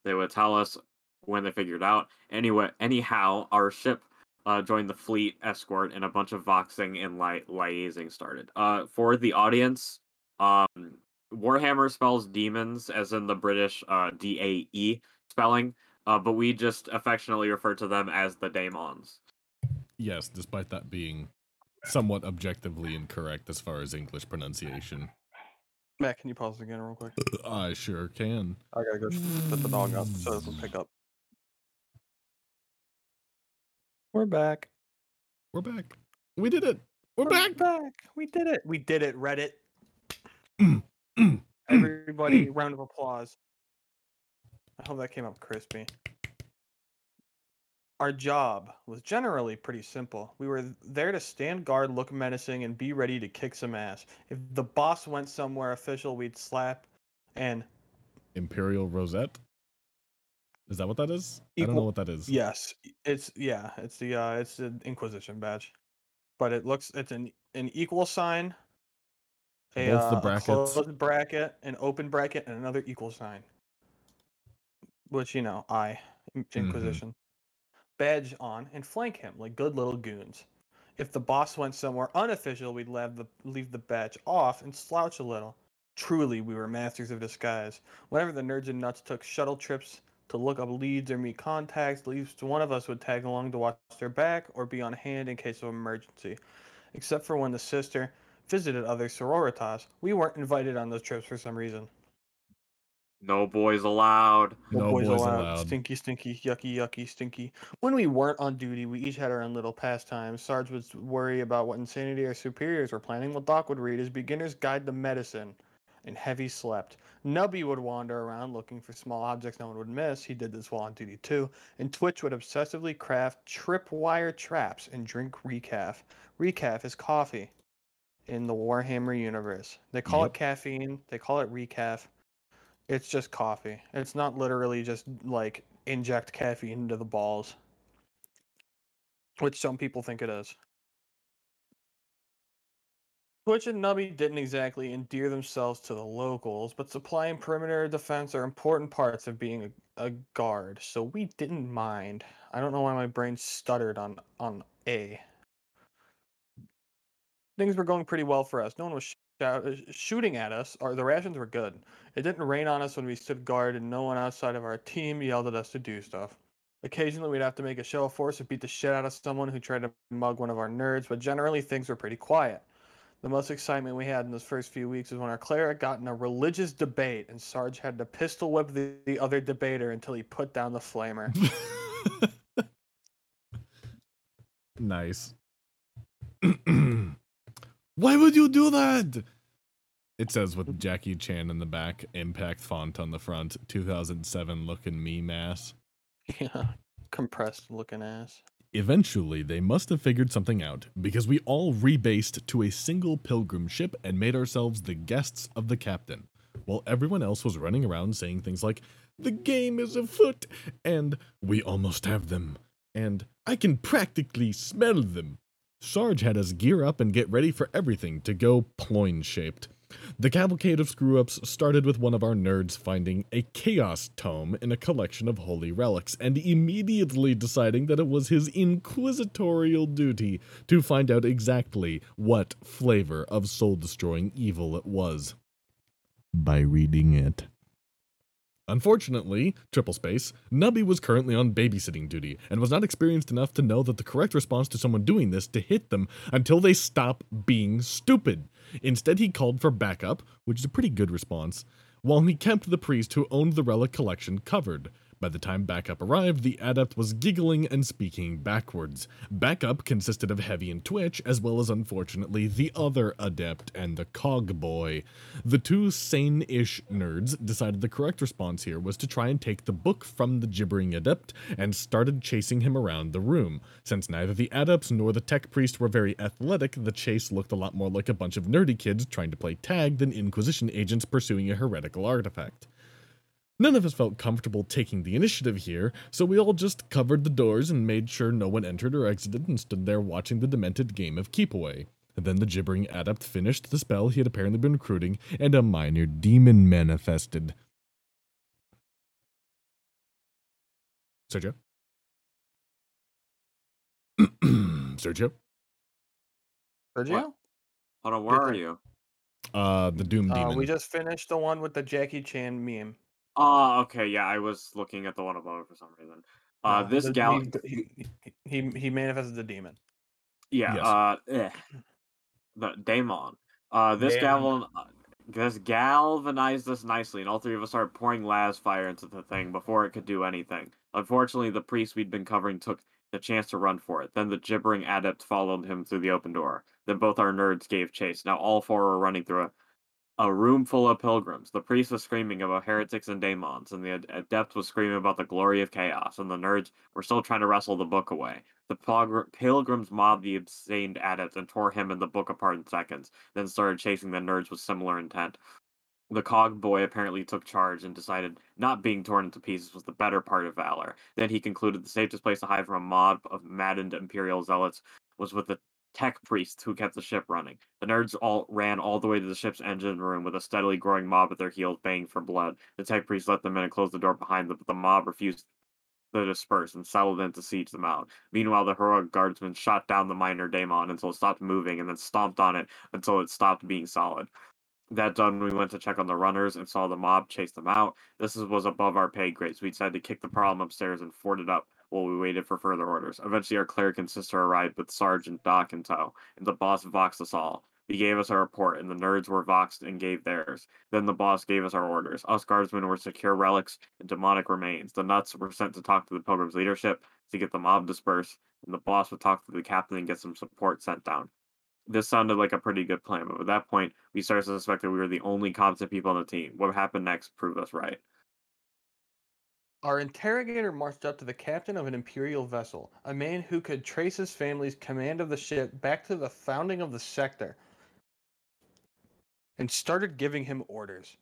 they would tell us when they figured out. Anyway, anyhow, our ship uh, joined the fleet escort and a bunch of voxing and li- liaising started. Uh, for the audience, um, Warhammer spells demons as in the British uh, D A E spelling, uh, but we just affectionately refer to them as the daemons. Yes, despite that being somewhat objectively incorrect as far as English pronunciation. Matt, can you pause again real quick? I sure can. I gotta go put the dog up so it doesn't pick up. We're back. We're back. We did it. We're, We're back. back. We did it. We did it, Reddit. Everybody, round of applause. I hope that came up crispy. Our job was generally pretty simple. We were there to stand guard, look menacing, and be ready to kick some ass. If the boss went somewhere official, we'd slap and Imperial Rosette. Is that what that is? Equal, I don't know what that is. Yes, it's yeah, it's the uh, it's the Inquisition badge, but it looks it's an an equal sign a, Both the uh, brackets. a closed bracket, an open bracket, and another equal sign. Which you know, I mm-hmm. Inquisition. Mm-hmm. Badge on and flank him like good little goons. If the boss went somewhere unofficial, we'd leave the leave the badge off and slouch a little. Truly, we were masters of disguise. Whenever the nerds and nuts took shuttle trips to look up leads or meet contacts, at least one of us would tag along to watch their back or be on hand in case of emergency. Except for when the sister visited other sororitas. We weren't invited on those trips for some reason. No boys allowed. No, no boys, boys allowed. allowed. Stinky, stinky, yucky, yucky, stinky. When we weren't on duty, we each had our own little pastimes. Sarge would worry about what insanity our superiors were planning, while Doc would read his beginner's guide to medicine. And Heavy slept. Nubby would wander around looking for small objects no one would miss. He did this while on duty too. And Twitch would obsessively craft tripwire traps and drink recaf. Recaf is coffee in the Warhammer universe. They call yep. it caffeine. They call it recaf. It's just coffee. It's not literally just like inject caffeine into the balls, which some people think it is. Twitch and Nubby didn't exactly endear themselves to the locals, but supply and perimeter defense are important parts of being a, a guard, so we didn't mind. I don't know why my brain stuttered on on A things were going pretty well for us. No one was sh- uh, shooting at us, or the rations were good. It didn't rain on us when we stood guard, and no one outside of our team yelled at us to do stuff. Occasionally, we'd have to make a show of force and beat the shit out of someone who tried to mug one of our nerds, but generally things were pretty quiet. The most excitement we had in those first few weeks was when our cleric got in a religious debate, and Sarge had to pistol whip the, the other debater until he put down the flamer. nice. Why would you do that? It says with Jackie Chan in the back, impact font on the front, 2007 looking me mass. Yeah, compressed looking ass. Eventually, they must have figured something out because we all rebased to a single pilgrim ship and made ourselves the guests of the captain, while everyone else was running around saying things like, The game is afoot, and We almost have them, and I can practically smell them. Sarge had us gear up and get ready for everything to go ploin shaped. The cavalcade of screw ups started with one of our nerds finding a chaos tome in a collection of holy relics and immediately deciding that it was his inquisitorial duty to find out exactly what flavor of soul destroying evil it was. By reading it. Unfortunately, triple space, Nubby was currently on babysitting duty and was not experienced enough to know that the correct response to someone doing this to hit them until they stop being stupid. Instead, he called for backup, which is a pretty good response, while he kept the priest who owned the relic collection covered. By the time backup arrived, the adept was giggling and speaking backwards. Backup consisted of Heavy and Twitch, as well as unfortunately the other adept and the cog boy. The two sane ish nerds decided the correct response here was to try and take the book from the gibbering adept and started chasing him around the room. Since neither the adepts nor the tech priest were very athletic, the chase looked a lot more like a bunch of nerdy kids trying to play tag than Inquisition agents pursuing a heretical artifact. None of us felt comfortable taking the initiative here, so we all just covered the doors and made sure no one entered or exited and stood there watching the demented game of keep away. And then the gibbering adept finished the spell he had apparently been recruiting, and a minor demon manifested. Sergio? Sergio? Sergio? Hold on, where Good are thing. you? Uh, the Doom Uh, Demon. we just finished the one with the Jackie Chan meme. Oh, okay, yeah, I was looking at the one above for some reason. Uh, Uh, this the- gal, He, he, he, he manifested the demon. yeah, Yes. uh, eh. the Daemon. Uh, this Daemon. gal, this galvanized us nicely, and all three of us started pouring las fire into the thing before it could do anything. Unfortunately, the priest we'd been covering took the chance to run for it. Then the gibbering adept followed him through the open door. Then both our nerds gave chase. Now all four were running through a a room full of pilgrims. The priest was screaming about heretics and daemons, and the adept uh, was screaming about the glory of chaos, and the nerds were still trying to wrestle the book away. The pilgr- pilgrims mobbed the insane adept and tore him and the book apart in seconds, then started chasing the nerds with similar intent. The cog boy apparently took charge and decided not being torn into pieces was the better part of valor. Then he concluded the safest place to hide from a mob of maddened imperial zealots was with the tech priest who kept the ship running. The nerds all ran all the way to the ship's engine room with a steadily growing mob at their heels, baying for blood. The tech priest let them in and closed the door behind them, but the mob refused to disperse and settled in to siege them out. Meanwhile, the heroic guardsmen shot down the minor daemon until it stopped moving, and then stomped on it until it stopped being solid. That done, we went to check on the runners and saw the mob chase them out. This was above our pay grade, so we decided to kick the problem upstairs and fort it up while we waited for further orders. Eventually, our cleric and sister arrived with Sergeant Doc in tow, and the boss voxed us all. He gave us our report, and the nerds were voxed and gave theirs. Then the boss gave us our orders. Us guardsmen were secure relics and demonic remains. The nuts were sent to talk to the pilgrims' leadership to get the mob dispersed, and the boss would talk to the captain and get some support sent down. This sounded like a pretty good plan, but at that point, we started to suspect that we were the only competent people on the team. What happened next proved us right. Our interrogator marched up to the captain of an imperial vessel, a man who could trace his family's command of the ship back to the founding of the sector, and started giving him orders.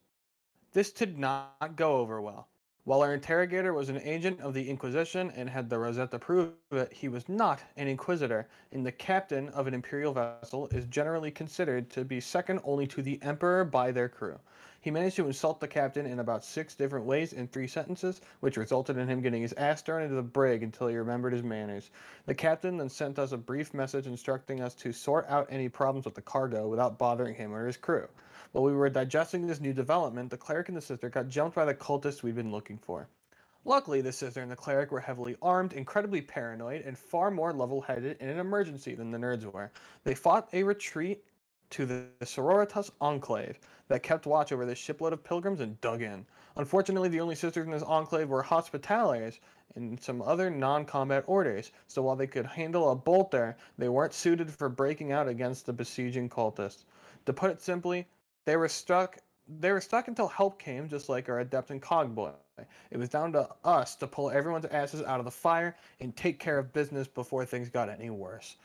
This did not go over well. While our interrogator was an agent of the Inquisition and had the Rosetta prove it, he was not an inquisitor, and the captain of an imperial vessel is generally considered to be second only to the emperor by their crew. He managed to insult the captain in about six different ways in three sentences, which resulted in him getting his ass thrown into the brig until he remembered his manners. The captain then sent us a brief message instructing us to sort out any problems with the cargo without bothering him or his crew. While we were digesting this new development, the cleric and the sister got jumped by the cultists we'd been looking for. Luckily, the sister and the cleric were heavily armed, incredibly paranoid, and far more level headed in an emergency than the nerds were. They fought a retreat to the Sororitas Enclave that kept watch over this shipload of pilgrims and dug in. Unfortunately, the only sisters in this enclave were hospitallers and some other non combat orders, so while they could handle a bolt there, they weren't suited for breaking out against the besieging cultists. To put it simply, they were stuck they were stuck until help came, just like our adept and cogboy. It was down to us to pull everyone's asses out of the fire and take care of business before things got any worse.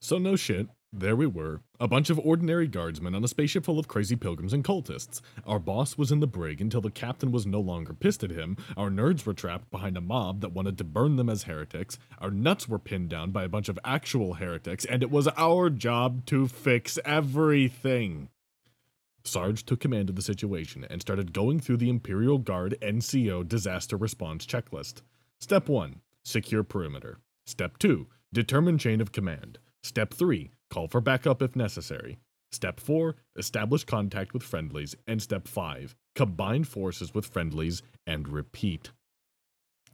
So, no shit, there we were, a bunch of ordinary guardsmen on a spaceship full of crazy pilgrims and cultists. Our boss was in the brig until the captain was no longer pissed at him, our nerds were trapped behind a mob that wanted to burn them as heretics, our nuts were pinned down by a bunch of actual heretics, and it was our job to fix everything. Sarge took command of the situation and started going through the Imperial Guard NCO disaster response checklist. Step 1 Secure perimeter. Step 2 Determine chain of command. Step 3 Call for backup if necessary. Step 4 Establish contact with friendlies. And step 5 Combine forces with friendlies and repeat.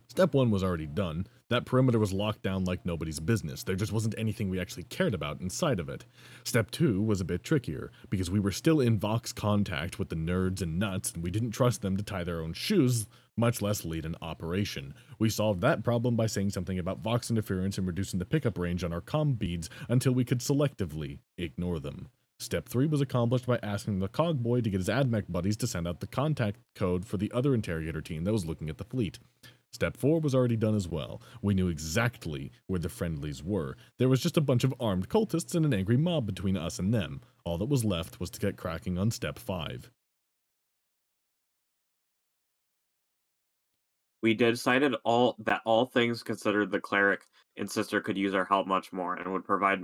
Step 1 was already done. That perimeter was locked down like nobody's business. There just wasn't anything we actually cared about inside of it. Step 2 was a bit trickier, because we were still in Vox contact with the nerds and nuts, and we didn't trust them to tie their own shoes, much less lead an operation. We solved that problem by saying something about Vox interference and reducing the pickup range on our com beads until we could selectively ignore them. Step 3 was accomplished by asking the cogboy to get his AdMech buddies to send out the contact code for the other interrogator team that was looking at the fleet. Step 4 was already done as well. We knew exactly where the friendlies were. There was just a bunch of armed cultists and an angry mob between us and them. All that was left was to get cracking on Step 5. We decided all that all things considered the cleric and sister could use our help much more and would provide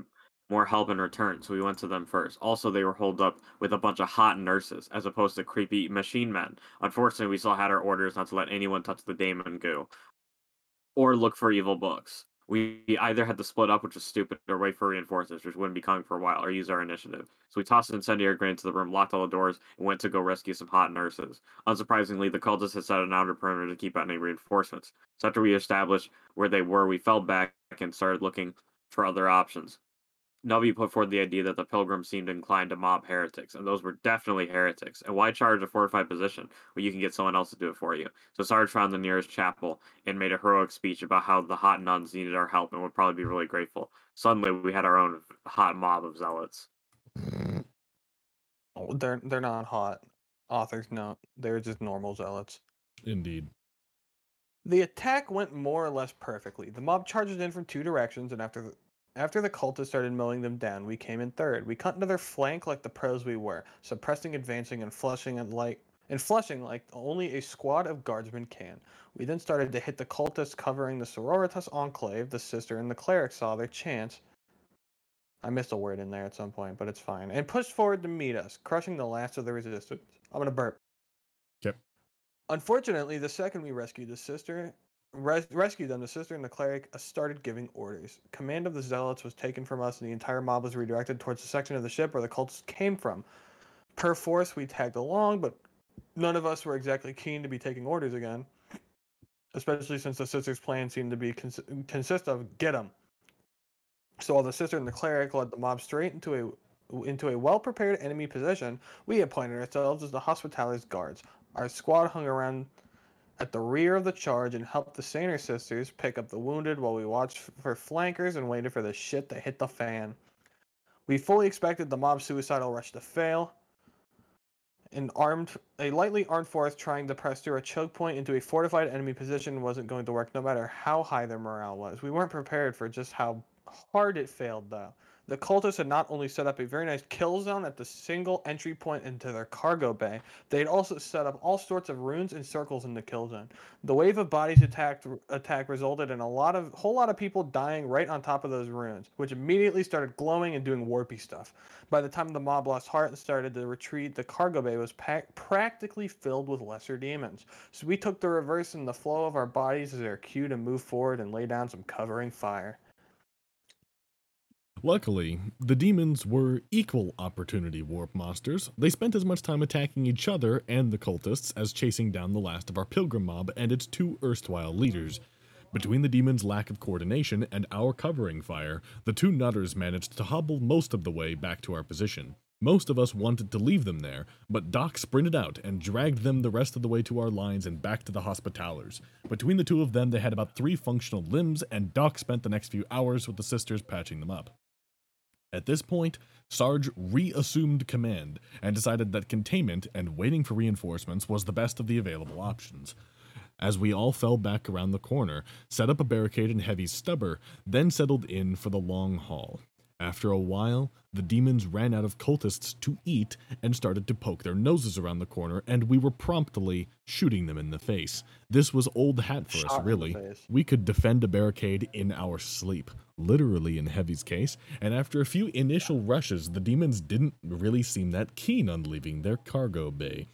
more help in return, so we went to them first. Also, they were holed up with a bunch of hot nurses as opposed to creepy machine men. Unfortunately, we still had our orders not to let anyone touch the daemon goo or look for evil books. We either had to split up, which was stupid, or wait for reinforcements, which wouldn't be coming for a while, or use our initiative. So we tossed an incendiary grenade into the room, locked all the doors, and went to go rescue some hot nurses. Unsurprisingly, the cultists had set an outer perimeter to keep out any reinforcements. So after we established where they were, we fell back and started looking for other options. Nubby put forward the idea that the pilgrims seemed inclined to mob heretics, and those were definitely heretics. And why charge a fortified position when you can get someone else to do it for you? So Sarge found the nearest chapel and made a heroic speech about how the hot nuns needed our help and would probably be really grateful. Suddenly, we had our own hot mob of zealots. Oh, they're they're not hot. Authors note they're just normal zealots. Indeed. The attack went more or less perfectly. The mob charged in from two directions, and after the, after the cultists started mowing them down, we came in third. We cut into their flank like the pros we were, suppressing, advancing, and flushing and like and flushing like only a squad of guardsmen can. We then started to hit the cultists covering the sororitas enclave. The sister and the cleric saw their chance. I missed a word in there at some point, but it's fine. And pushed forward to meet us, crushing the last of the resistance. I'm gonna burp. Yep. Unfortunately, the second we rescued the sister, res- rescued them, the sister and the cleric uh, started giving orders. Command of the zealots was taken from us, and the entire mob was redirected towards the section of the ship where the cultists came from. Per force, we tagged along, but none of us were exactly keen to be taking orders again, especially since the sister's plan seemed to be cons- consist of get them. So while the sister and the cleric led the mob straight into a into a well-prepared enemy position, we appointed ourselves as the hospitallers' guards. Our squad hung around at the rear of the charge and helped the Saner sisters pick up the wounded while we watched for flankers and waited for the shit to hit the fan. We fully expected the mob suicidal rush to fail. An armed, a lightly armed force trying to press through a choke point into a fortified enemy position wasn't going to work, no matter how high their morale was. We weren't prepared for just how hard it failed, though. The cultists had not only set up a very nice kill zone at the single entry point into their cargo bay, they had also set up all sorts of runes and circles in the kill zone. The wave of bodies attacked attack resulted in a lot of whole lot of people dying right on top of those runes, which immediately started glowing and doing warpy stuff. By the time the mob lost heart and started to retreat, the cargo bay was packed, practically filled with lesser demons. So we took the reverse in the flow of our bodies as our cue to move forward and lay down some covering fire. Luckily, the demons were equal opportunity warp monsters. They spent as much time attacking each other and the cultists as chasing down the last of our pilgrim mob and its two erstwhile leaders. Between the demons' lack of coordination and our covering fire, the two nutters managed to hobble most of the way back to our position. Most of us wanted to leave them there, but Doc sprinted out and dragged them the rest of the way to our lines and back to the Hospitalers. Between the two of them, they had about three functional limbs, and Doc spent the next few hours with the sisters patching them up. At this point, Sarge reassumed command and decided that containment and waiting for reinforcements was the best of the available options. As we all fell back around the corner, set up a barricade in Heavy's stubber, then settled in for the long haul. After a while, the demons ran out of cultists to eat and started to poke their noses around the corner, and we were promptly shooting them in the face. This was old hat for Shot us, really. We could defend a barricade in our sleep, literally in Heavy's case, and after a few initial rushes, the demons didn't really seem that keen on leaving their cargo bay.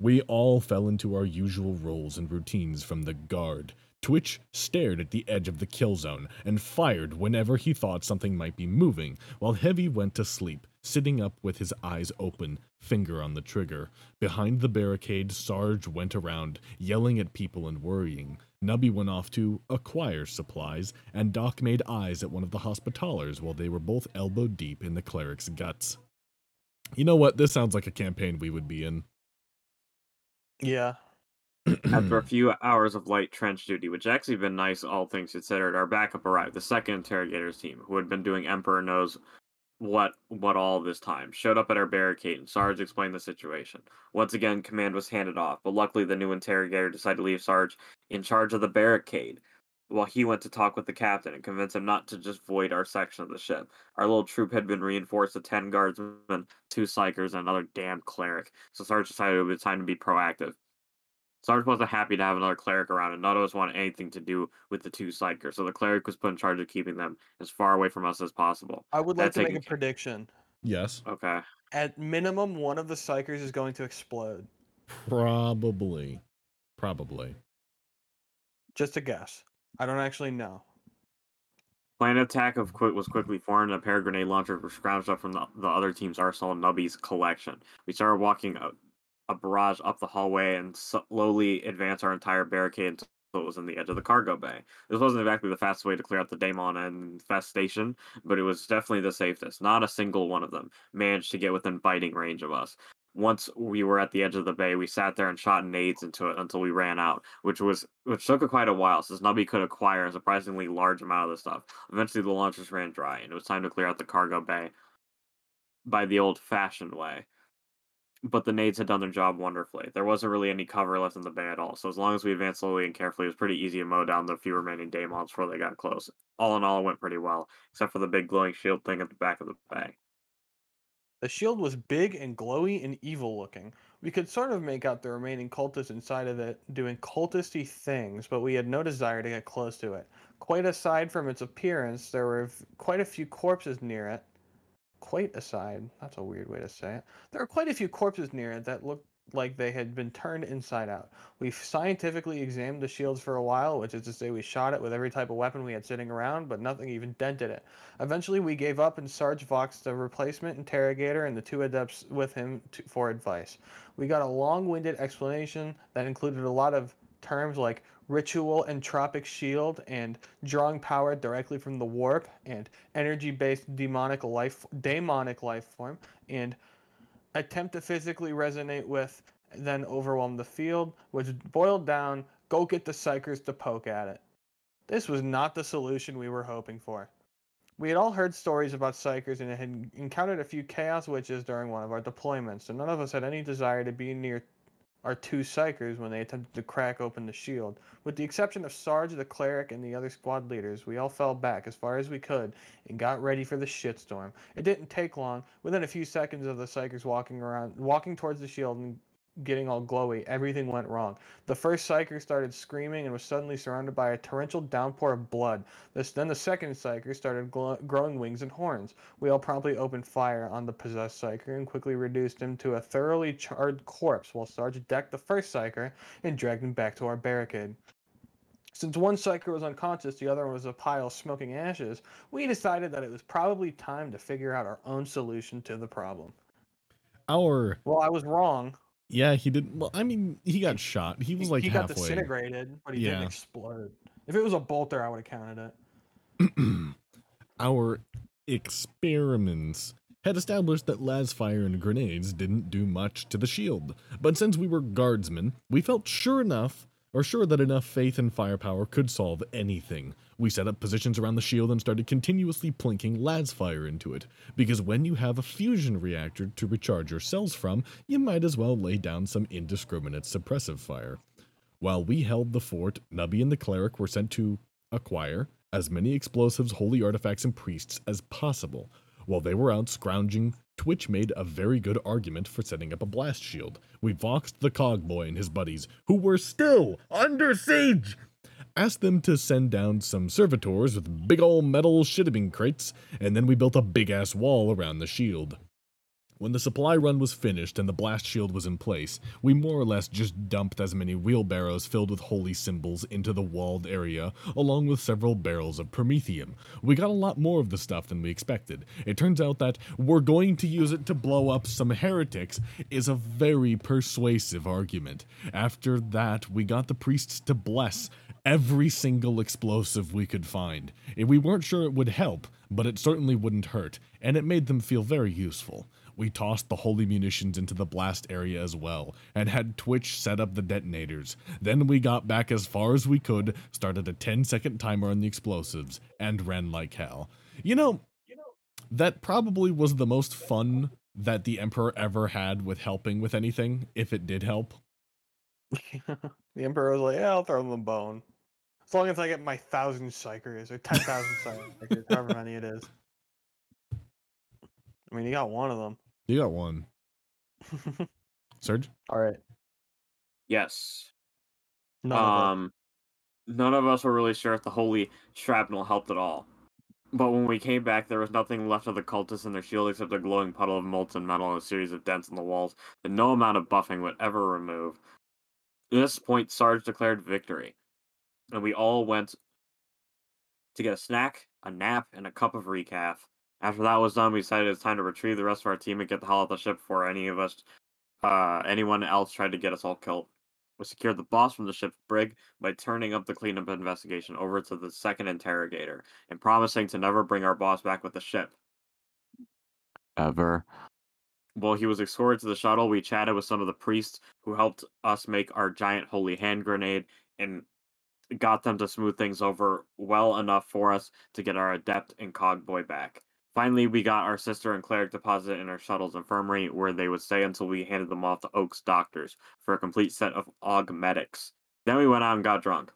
We all fell into our usual roles and routines from the guard. Twitch stared at the edge of the kill zone and fired whenever he thought something might be moving, while Heavy went to sleep, sitting up with his eyes open, finger on the trigger. Behind the barricade, Sarge went around, yelling at people and worrying. Nubby went off to acquire supplies, and Doc made eyes at one of the hospitalers while they were both elbow deep in the cleric's guts. You know what? This sounds like a campaign we would be in. Yeah. After a few hours of light trench duty, which actually been nice, all things considered, our backup arrived. The second interrogators team, who had been doing Emperor knows what what all this time, showed up at our barricade, and Sarge explained the situation. Once again, command was handed off, but luckily the new interrogator decided to leave Sarge in charge of the barricade, while he went to talk with the captain and convince him not to just void our section of the ship. Our little troop had been reinforced with ten guardsmen, two psykers, and another damn cleric. So Sarge decided it was time to be proactive. Sarge wasn't happy to have another cleric around, and none of us wanted anything to do with the two psykers. So the cleric was put in charge of keeping them as far away from us as possible. I would like That's to make a ca- prediction. yes, Okay. At minimum, one of the psykers is going to explode. probably. Probably. Just a guess. I don't actually know. Plan attack of quick was quickly formed, and a pair of grenade launchers were scrounged up from the, the other team's arsenal and Nubby's collection. We started walking a, a barrage up the hallway and slowly advance our entire barricade until it was in the edge of the cargo bay. This wasn't exactly the fastest way to clear out the Daemon infestation, but it was definitely the safest. Not a single one of them managed to get within biting range of us. Once we were at the edge of the bay, we sat there and shot nades into it until we ran out, which was which took quite a while, since Nubby could acquire a surprisingly large amount of the stuff. Eventually, the launchers ran dry, and it was time to clear out the cargo bay by the old-fashioned way. But the nades had done their job wonderfully. There wasn't really any cover left in the bay at all, so as long as we advanced slowly and carefully, it was pretty easy to mow down the few remaining daemons before they got close. All in all, it went pretty well, except for the big glowing shield thing at the back of the bay. The shield was big and glowy and evil looking. We could sort of make out the remaining cultists inside of it doing cultisty things, but we had no desire to get close to it. Quite aside from its appearance, there were quite a few corpses near it. Quite aside, that's a weird way to say it. There are quite a few corpses near it that looked like they had been turned inside out. We scientifically examined the shields for a while, which is to say, we shot it with every type of weapon we had sitting around, but nothing even dented it. Eventually, we gave up and Sarge Vox, the replacement interrogator, and the two adepts with him to, for advice. We got a long winded explanation that included a lot of terms like ritual entropic shield and drawing power directly from the warp and energy based demonic life demonic life form and attempt to physically resonate with then overwhelm the field which boiled down go get the psykers to poke at it. This was not the solution we were hoping for. We had all heard stories about psykers and had encountered a few chaos witches during one of our deployments, and none of us had any desire to be near our two psykers when they attempted to crack open the shield. With the exception of Sarge the cleric and the other squad leaders, we all fell back as far as we could and got ready for the shitstorm. It didn't take long. Within a few seconds of the psykers walking around, walking towards the shield and getting all glowy, everything went wrong. The first psyker started screaming and was suddenly surrounded by a torrential downpour of blood. This, then the second psyker started glo- growing wings and horns. We all promptly opened fire on the possessed psyker and quickly reduced him to a thoroughly charred corpse while Sarge decked the first psyker and dragged him back to our barricade. Since one psyker was unconscious, the other one was a pile of smoking ashes, we decided that it was probably time to figure out our own solution to the problem. Our Well, I was wrong. Yeah, he didn't. Well, I mean, he got shot. He was like he got halfway. disintegrated, but he Yeah. didn't explode. If it was a bolter, I would have counted it. Our experiments had established that las fire and grenades didn't do much to the shield. But since we were guardsmen, we felt sure enough are sure that enough faith and firepower could solve anything. We set up positions around the shield and started continuously plinking las fire into it, because when you have a fusion reactor to recharge your cells from, you might as well lay down some indiscriminate suppressive fire. While we held the fort, Nubby and the cleric were sent to acquire as many explosives, holy artifacts, and priests as possible. While they were out scrounging, Twitch made a very good argument for setting up a blast shield. We voxed the Cogboy and his buddies, who were still under siege, asked them to send down some servitors with big ol' metal shipping crates, and then we built a big ass wall around the shield. When the supply run was finished and the blast shield was in place, we more or less just dumped as many wheelbarrows filled with holy symbols into the walled area, along with several barrels of promethium. We got a lot more of the stuff than we expected. It turns out that we're going to use it to blow up some heretics is a very persuasive argument. After that, we got the priests to bless every single explosive we could find. We weren't sure it would help, but it certainly wouldn't hurt, and it made them feel very useful we tossed the holy munitions into the blast area as well, and had Twitch set up the detonators. Then we got back as far as we could, started a 10 second timer on the explosives, and ran like hell. You know, that probably was the most fun that the Emperor ever had with helping with anything, if it did help. the Emperor was like, yeah, I'll throw them a bone. As long as I get my thousand psykers or 10,000 psykers, however many it is. I mean, you got one of them. You got one. Serge? All right. Yes. None of um, none of us were really sure if the holy shrapnel helped at all. But when we came back, there was nothing left of the cultists and their shield except a glowing puddle of molten metal and a series of dents in the walls that no amount of buffing would ever remove. At this point, Sarge declared victory, and we all went to get a snack, a nap, and a cup of recaf. After that was done, we decided it's time to retrieve the rest of our team and get the hell out of the ship before any of us, uh, anyone else tried to get us all killed. We secured the boss from the ship's brig by turning up the cleanup investigation over to the second interrogator and promising to never bring our boss back with the ship. Ever. While he was escorted to the shuttle, we chatted with some of the priests who helped us make our giant holy hand grenade and got them to smooth things over well enough for us to get our adept and cogboy back. Finally, we got our sister and cleric deposited in our shuttle's infirmary, where they would stay until we handed them off to Oak's doctors for a complete set of augmetics. Then we went out and got drunk.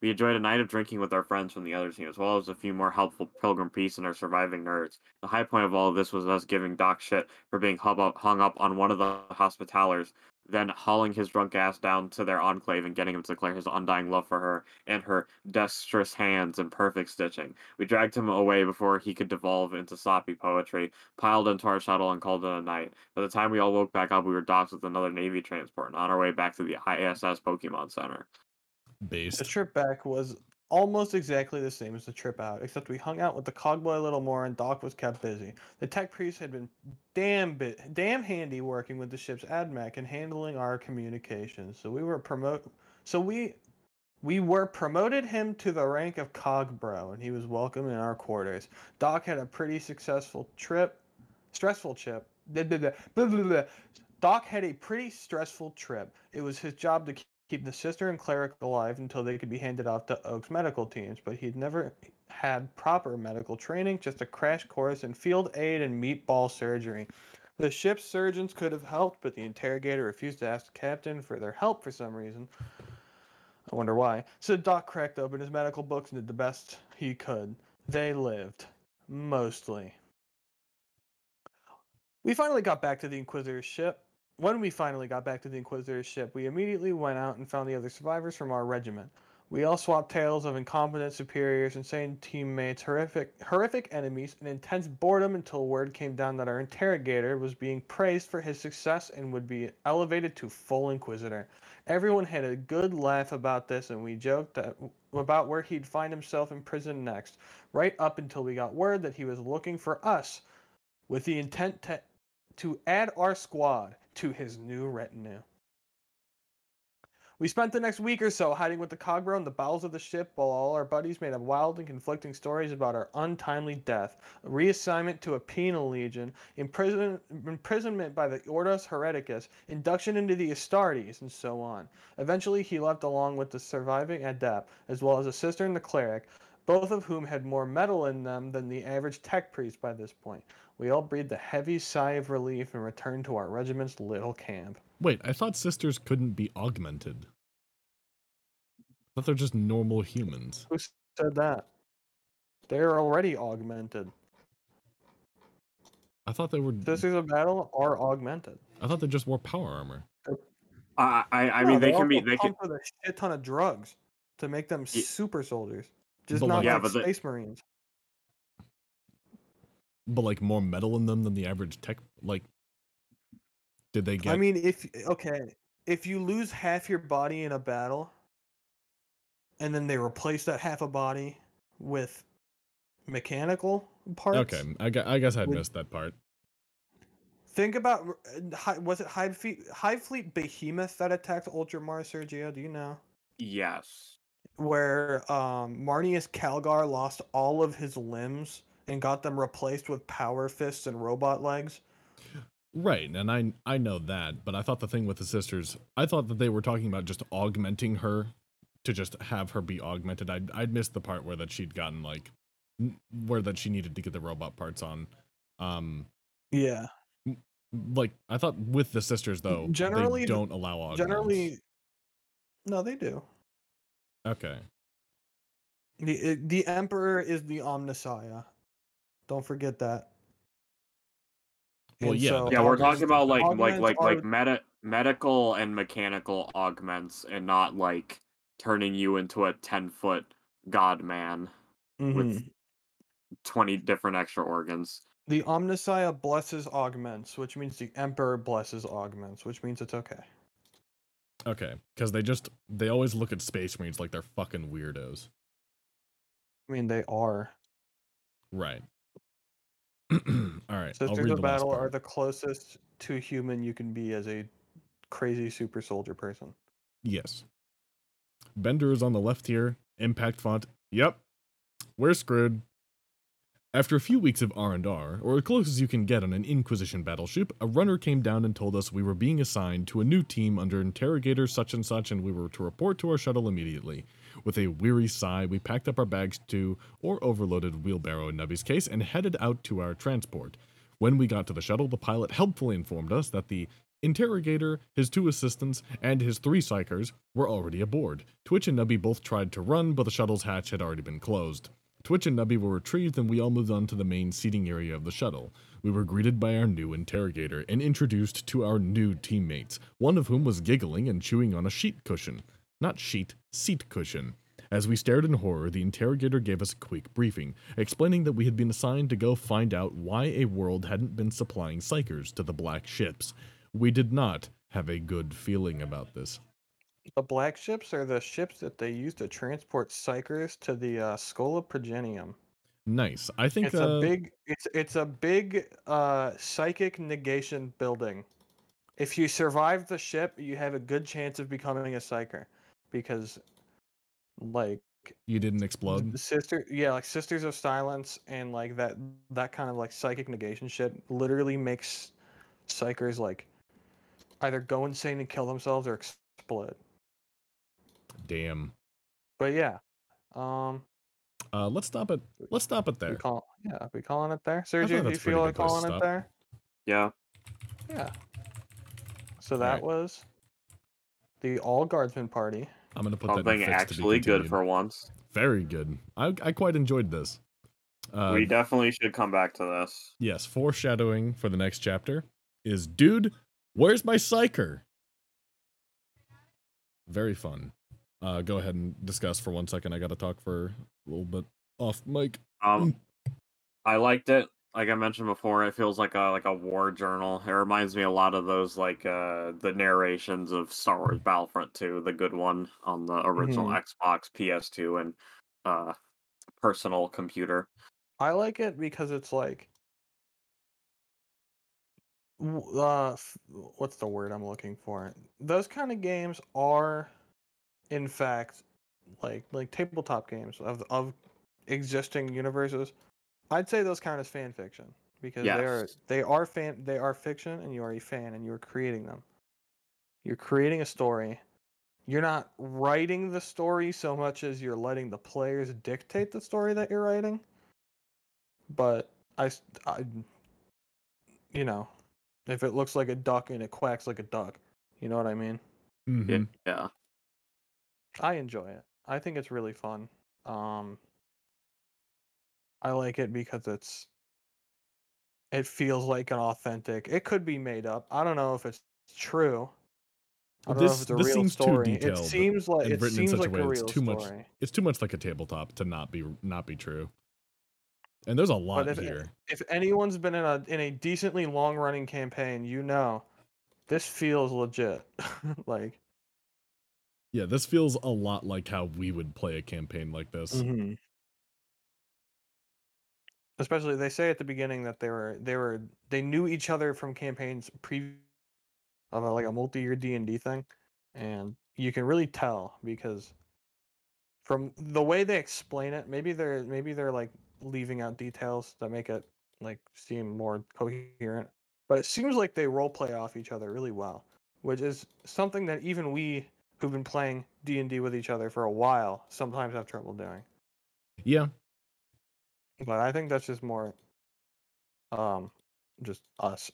We enjoyed a night of drinking with our friends from the other team, as well as a few more helpful pilgrim priests and our surviving nerds. The high point of all of this was us giving Doc shit for being hung up, on one of the hospitalers then hauling his drunk ass down to their enclave and getting him to declare his undying love for her and her dexterous hands and perfect stitching. We dragged him away before he could devolve into soppy poetry, piled into our shuttle, and called it a night. By the time we all woke back up, we were docked with another Navy transport and on our way back to the ISS Pokemon Center. Based. The trip back was almost exactly the same as the trip out, except we hung out with the cogboy a little more and Doc was kept busy. The tech priest had been damn bit damn handy working with the ship's admech and handling our communications. So we were promote so we we were promoted him to the rank of cogbro and he was welcome in our quarters. Doc had a pretty successful trip, stressful trip. Doc had a pretty stressful trip. It was his job to keep the sister and cleric alive until they could be handed off to Oak's medical teams, but he'd never had proper medical training, just a crash course in field aid and meatball surgery. The ship's surgeons could have helped, but the interrogator refused to ask the captain for their help for some reason. I wonder why. So Doc cracked open his medical books and did the best he could. They lived. Mostly. We finally got back to the Inquisitor's ship, when we finally got back to the Inquisitor's ship, we immediately went out and found the other survivors from our regiment. We all swapped tales of incompetent superiors, insane teammates, horrific, horrific enemies, and intense boredom until word came down that our interrogator was being praised for his success and would be elevated to full Inquisitor. Everyone had a good laugh about this, and we joked that, about where he'd find himself in prison next, right up until we got word that he was looking for us with the intent to, to add our squad to his new retinue. We spent the next week or so hiding with the Cogbro in the bowels of the ship while all our buddies made up wild and conflicting stories about our untimely death, reassignment to a penal legion, imprison- imprisonment by the Ordos Hereticus, induction into the Astartes, and so on. Eventually, he left along with the surviving adept, as well as a sister and the cleric, both of whom had more metal in them than the average tech priest by this point. We all breathed a heavy sigh of relief and returned to our regiment's little camp. Wait, I thought sisters couldn't be augmented. I thought they're just normal humans. Who said that? They're already augmented. I thought they were. Sisters of Battle are augmented. I thought they just wore power armor. I I, I No, mean they can be they can pumped with a shit ton of drugs to make them Ye- super soldiers, just But not like- Yeah, like but the- space marines. But like more metal in them than the average tech. Like, did they get? I mean, if okay, if you lose half your body in a battle, and then they replace that half a body with mechanical parts. okay, I, gu- I guess I'd Would- missed that part. Think about uh, was it Hive Fleet Hive Fleet Behemoth that attacked Ultramar Sergio? Do you know? yes. Where um, Marneus Calgar lost all of his limbs and got them replaced with power fists and robot legs. Right, and I I know that, but I thought the thing with the sisters, I thought that they were talking about just augmenting her to just have her be augmented. I'd I'd missed the part where that she'd gotten like where that she needed to get the robot parts on. Um Yeah. like I thought with the sisters though, Generally they don't allow augments. Generally, no, they do. Okay. The the Emperor is the Omnissiah. Don't forget that. Well, And yeah, so Yeah, we're talking about like like like are- like meta medical and mechanical augments and not like turning you into a 10 foot god man with Mhm. 20 different extra organs. the Omnissiah blesses augments, which means the Emperor blesses augments, which means it's okay. Okay, because they just they always look at space marines like they're fucking weirdos. I mean, they are. Right. All right. I'll Sisters read of the Battle are the closest to human you can be as a crazy super soldier person. Yes. Bender is on the left here. Impact font. Yep. We're screwed. After a few weeks of R&R, or as close as you can get on an Inquisition battleship, a runner came down and told us we were being assigned to a new team under interrogator such and such and we were to report to our shuttle immediately. With a weary sigh, we packed up our bags to, or overloaded wheelbarrow in Nubby's case, and headed out to our transport. When we got to the shuttle, the pilot helpfully informed us that the interrogator, his two assistants, and his three psykers were already aboard. Twitch and Nubby both tried to run, but the shuttle's hatch had already been closed. Twitch and Nubby were retrieved, and we all moved on to the main seating area of the shuttle. We were greeted by our new interrogator and introduced to our new teammates, one of whom was giggling and chewing on a sheet cushion. Not sheet, seat cushion. As we stared in horror, the interrogator gave us a quick briefing, explaining that we had been assigned to go find out why a world hadn't been supplying psykers to the black ships. We did not have a good feeling about this. The black ships are the ships that they use to transport psykers to the uh, Schola Progenium. Nice. I think It's uh, a big it's it's a big uh psychic negation building. If you survive the ship, you have a good chance of becoming a psyker because like you didn't explode. the sister yeah, like Sisters of Silence and like that that kind of like psychic negation shit literally makes psykers like either go insane and kill themselves or explode. Damn. But yeah. Um Uh, let's stop it. Let's stop it we there. call yeah, we calling it there? Sergio, do you that's a pretty feel like calling it there? Yeah. Yeah. So that Alright. was the all guardsman party. I'm gonna put that in Something to be actually good for once. Very good. I I quite enjoyed this. Uh, we definitely should come back to this. yes, foreshadowing for the next chapter is dude, where's my psyker? Very fun. Uh, go ahead and discuss for one second. I got to talk for a little bit off mic. Um, I liked it. Like I mentioned before, it feels like a like a war journal. It reminds me a lot of those like uh the narrations of Star Wars Battlefront 2, the good one on the original Xbox, PS2, and uh personal computer. I like it because it's like uh what's the word I'm looking for? Those kind of games are in fact like like tabletop games of of existing universes, I'd say those count as fan fiction because they are they are fan they are fiction and you are a fan and you are creating them. You're creating a story. You're not writing the story so much as you're letting the players dictate the story that you're writing. But I, I you know, if it looks like a duck and it quacks like a duck, you know what I mean? Yeah. Mhm. yeah. I enjoy it. I think it's really fun. Um I like it because it's it feels like an authentic. It could be made up. I don't know if it's true. I don't know this- if it's a this real seems too story. It seems like it written in seems such a like way a it's real too much- story. It's too much like a tabletop to not be not be true. And there's a lot if- here. If anyone's been in a in a decently long running campaign, you know this feels legit. like Yeah, this feels a lot like how we would play a campaign like this. Mhm. Especially, they say at the beginning that they were they were they knew each other from campaigns pre of a, like a multi-year D and D thing, and you can really tell because from the way they explain it, maybe they're maybe they're like leaving out details that make it like seem more coherent. But it seems like they role play off each other really well, which is something that even we who've been playing D and D with each other for a while sometimes have trouble doing. Yeah, But I think that's just more um just us.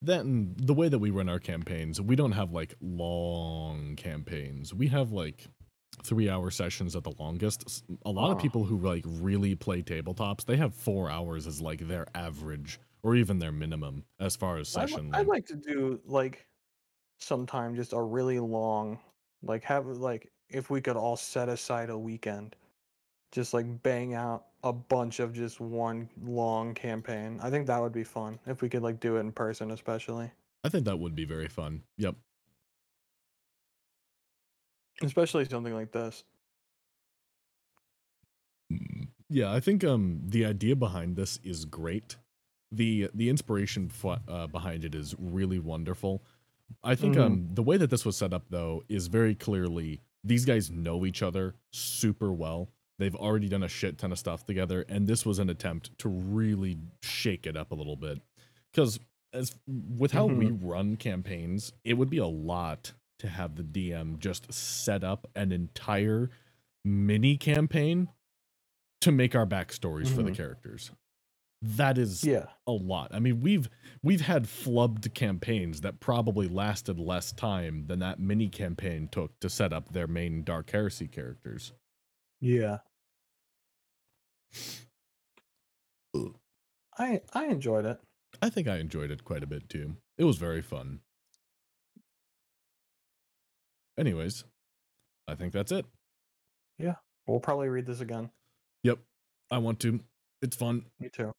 Then the way that we run our campaigns, we don't have like long campaigns. We have like three hour sessions at the longest. A lot of people who like really play tabletops, they have four hours as like their average or even their minimum as far as I'd, session. I'd like to do like sometime just a really long like have like if we could all set aside a weekend just like bang out a bunch of just one long campaign. I think that would be fun if we could like do it in person especially. I think that would be very fun. Yep. Especially something like this. Mm, Yeah, I think um the idea behind this is great. The the inspiration f- uh, behind it is really wonderful. I think Mhm. um the way that this was set up though is very clearly these guys know each other super well. They've already done a shit ton of stuff together and this was an attempt to really shake it up a little bit. Cuz as with how we run campaigns, it would be a lot to have the DM just set up an entire mini campaign to make our backstories for the Mhm. characters. That is Yeah. a lot. I mean, we've we've had flubbed campaigns that probably lasted less time than that mini campaign took to set up their main Dark Heresy characters. Yeah. I I enjoyed it. I think I enjoyed it quite a bit too. It was very fun. Anyways, I think that's it. Yeah. We'll probably read this again. Yep. I want to. It's fun. Me too.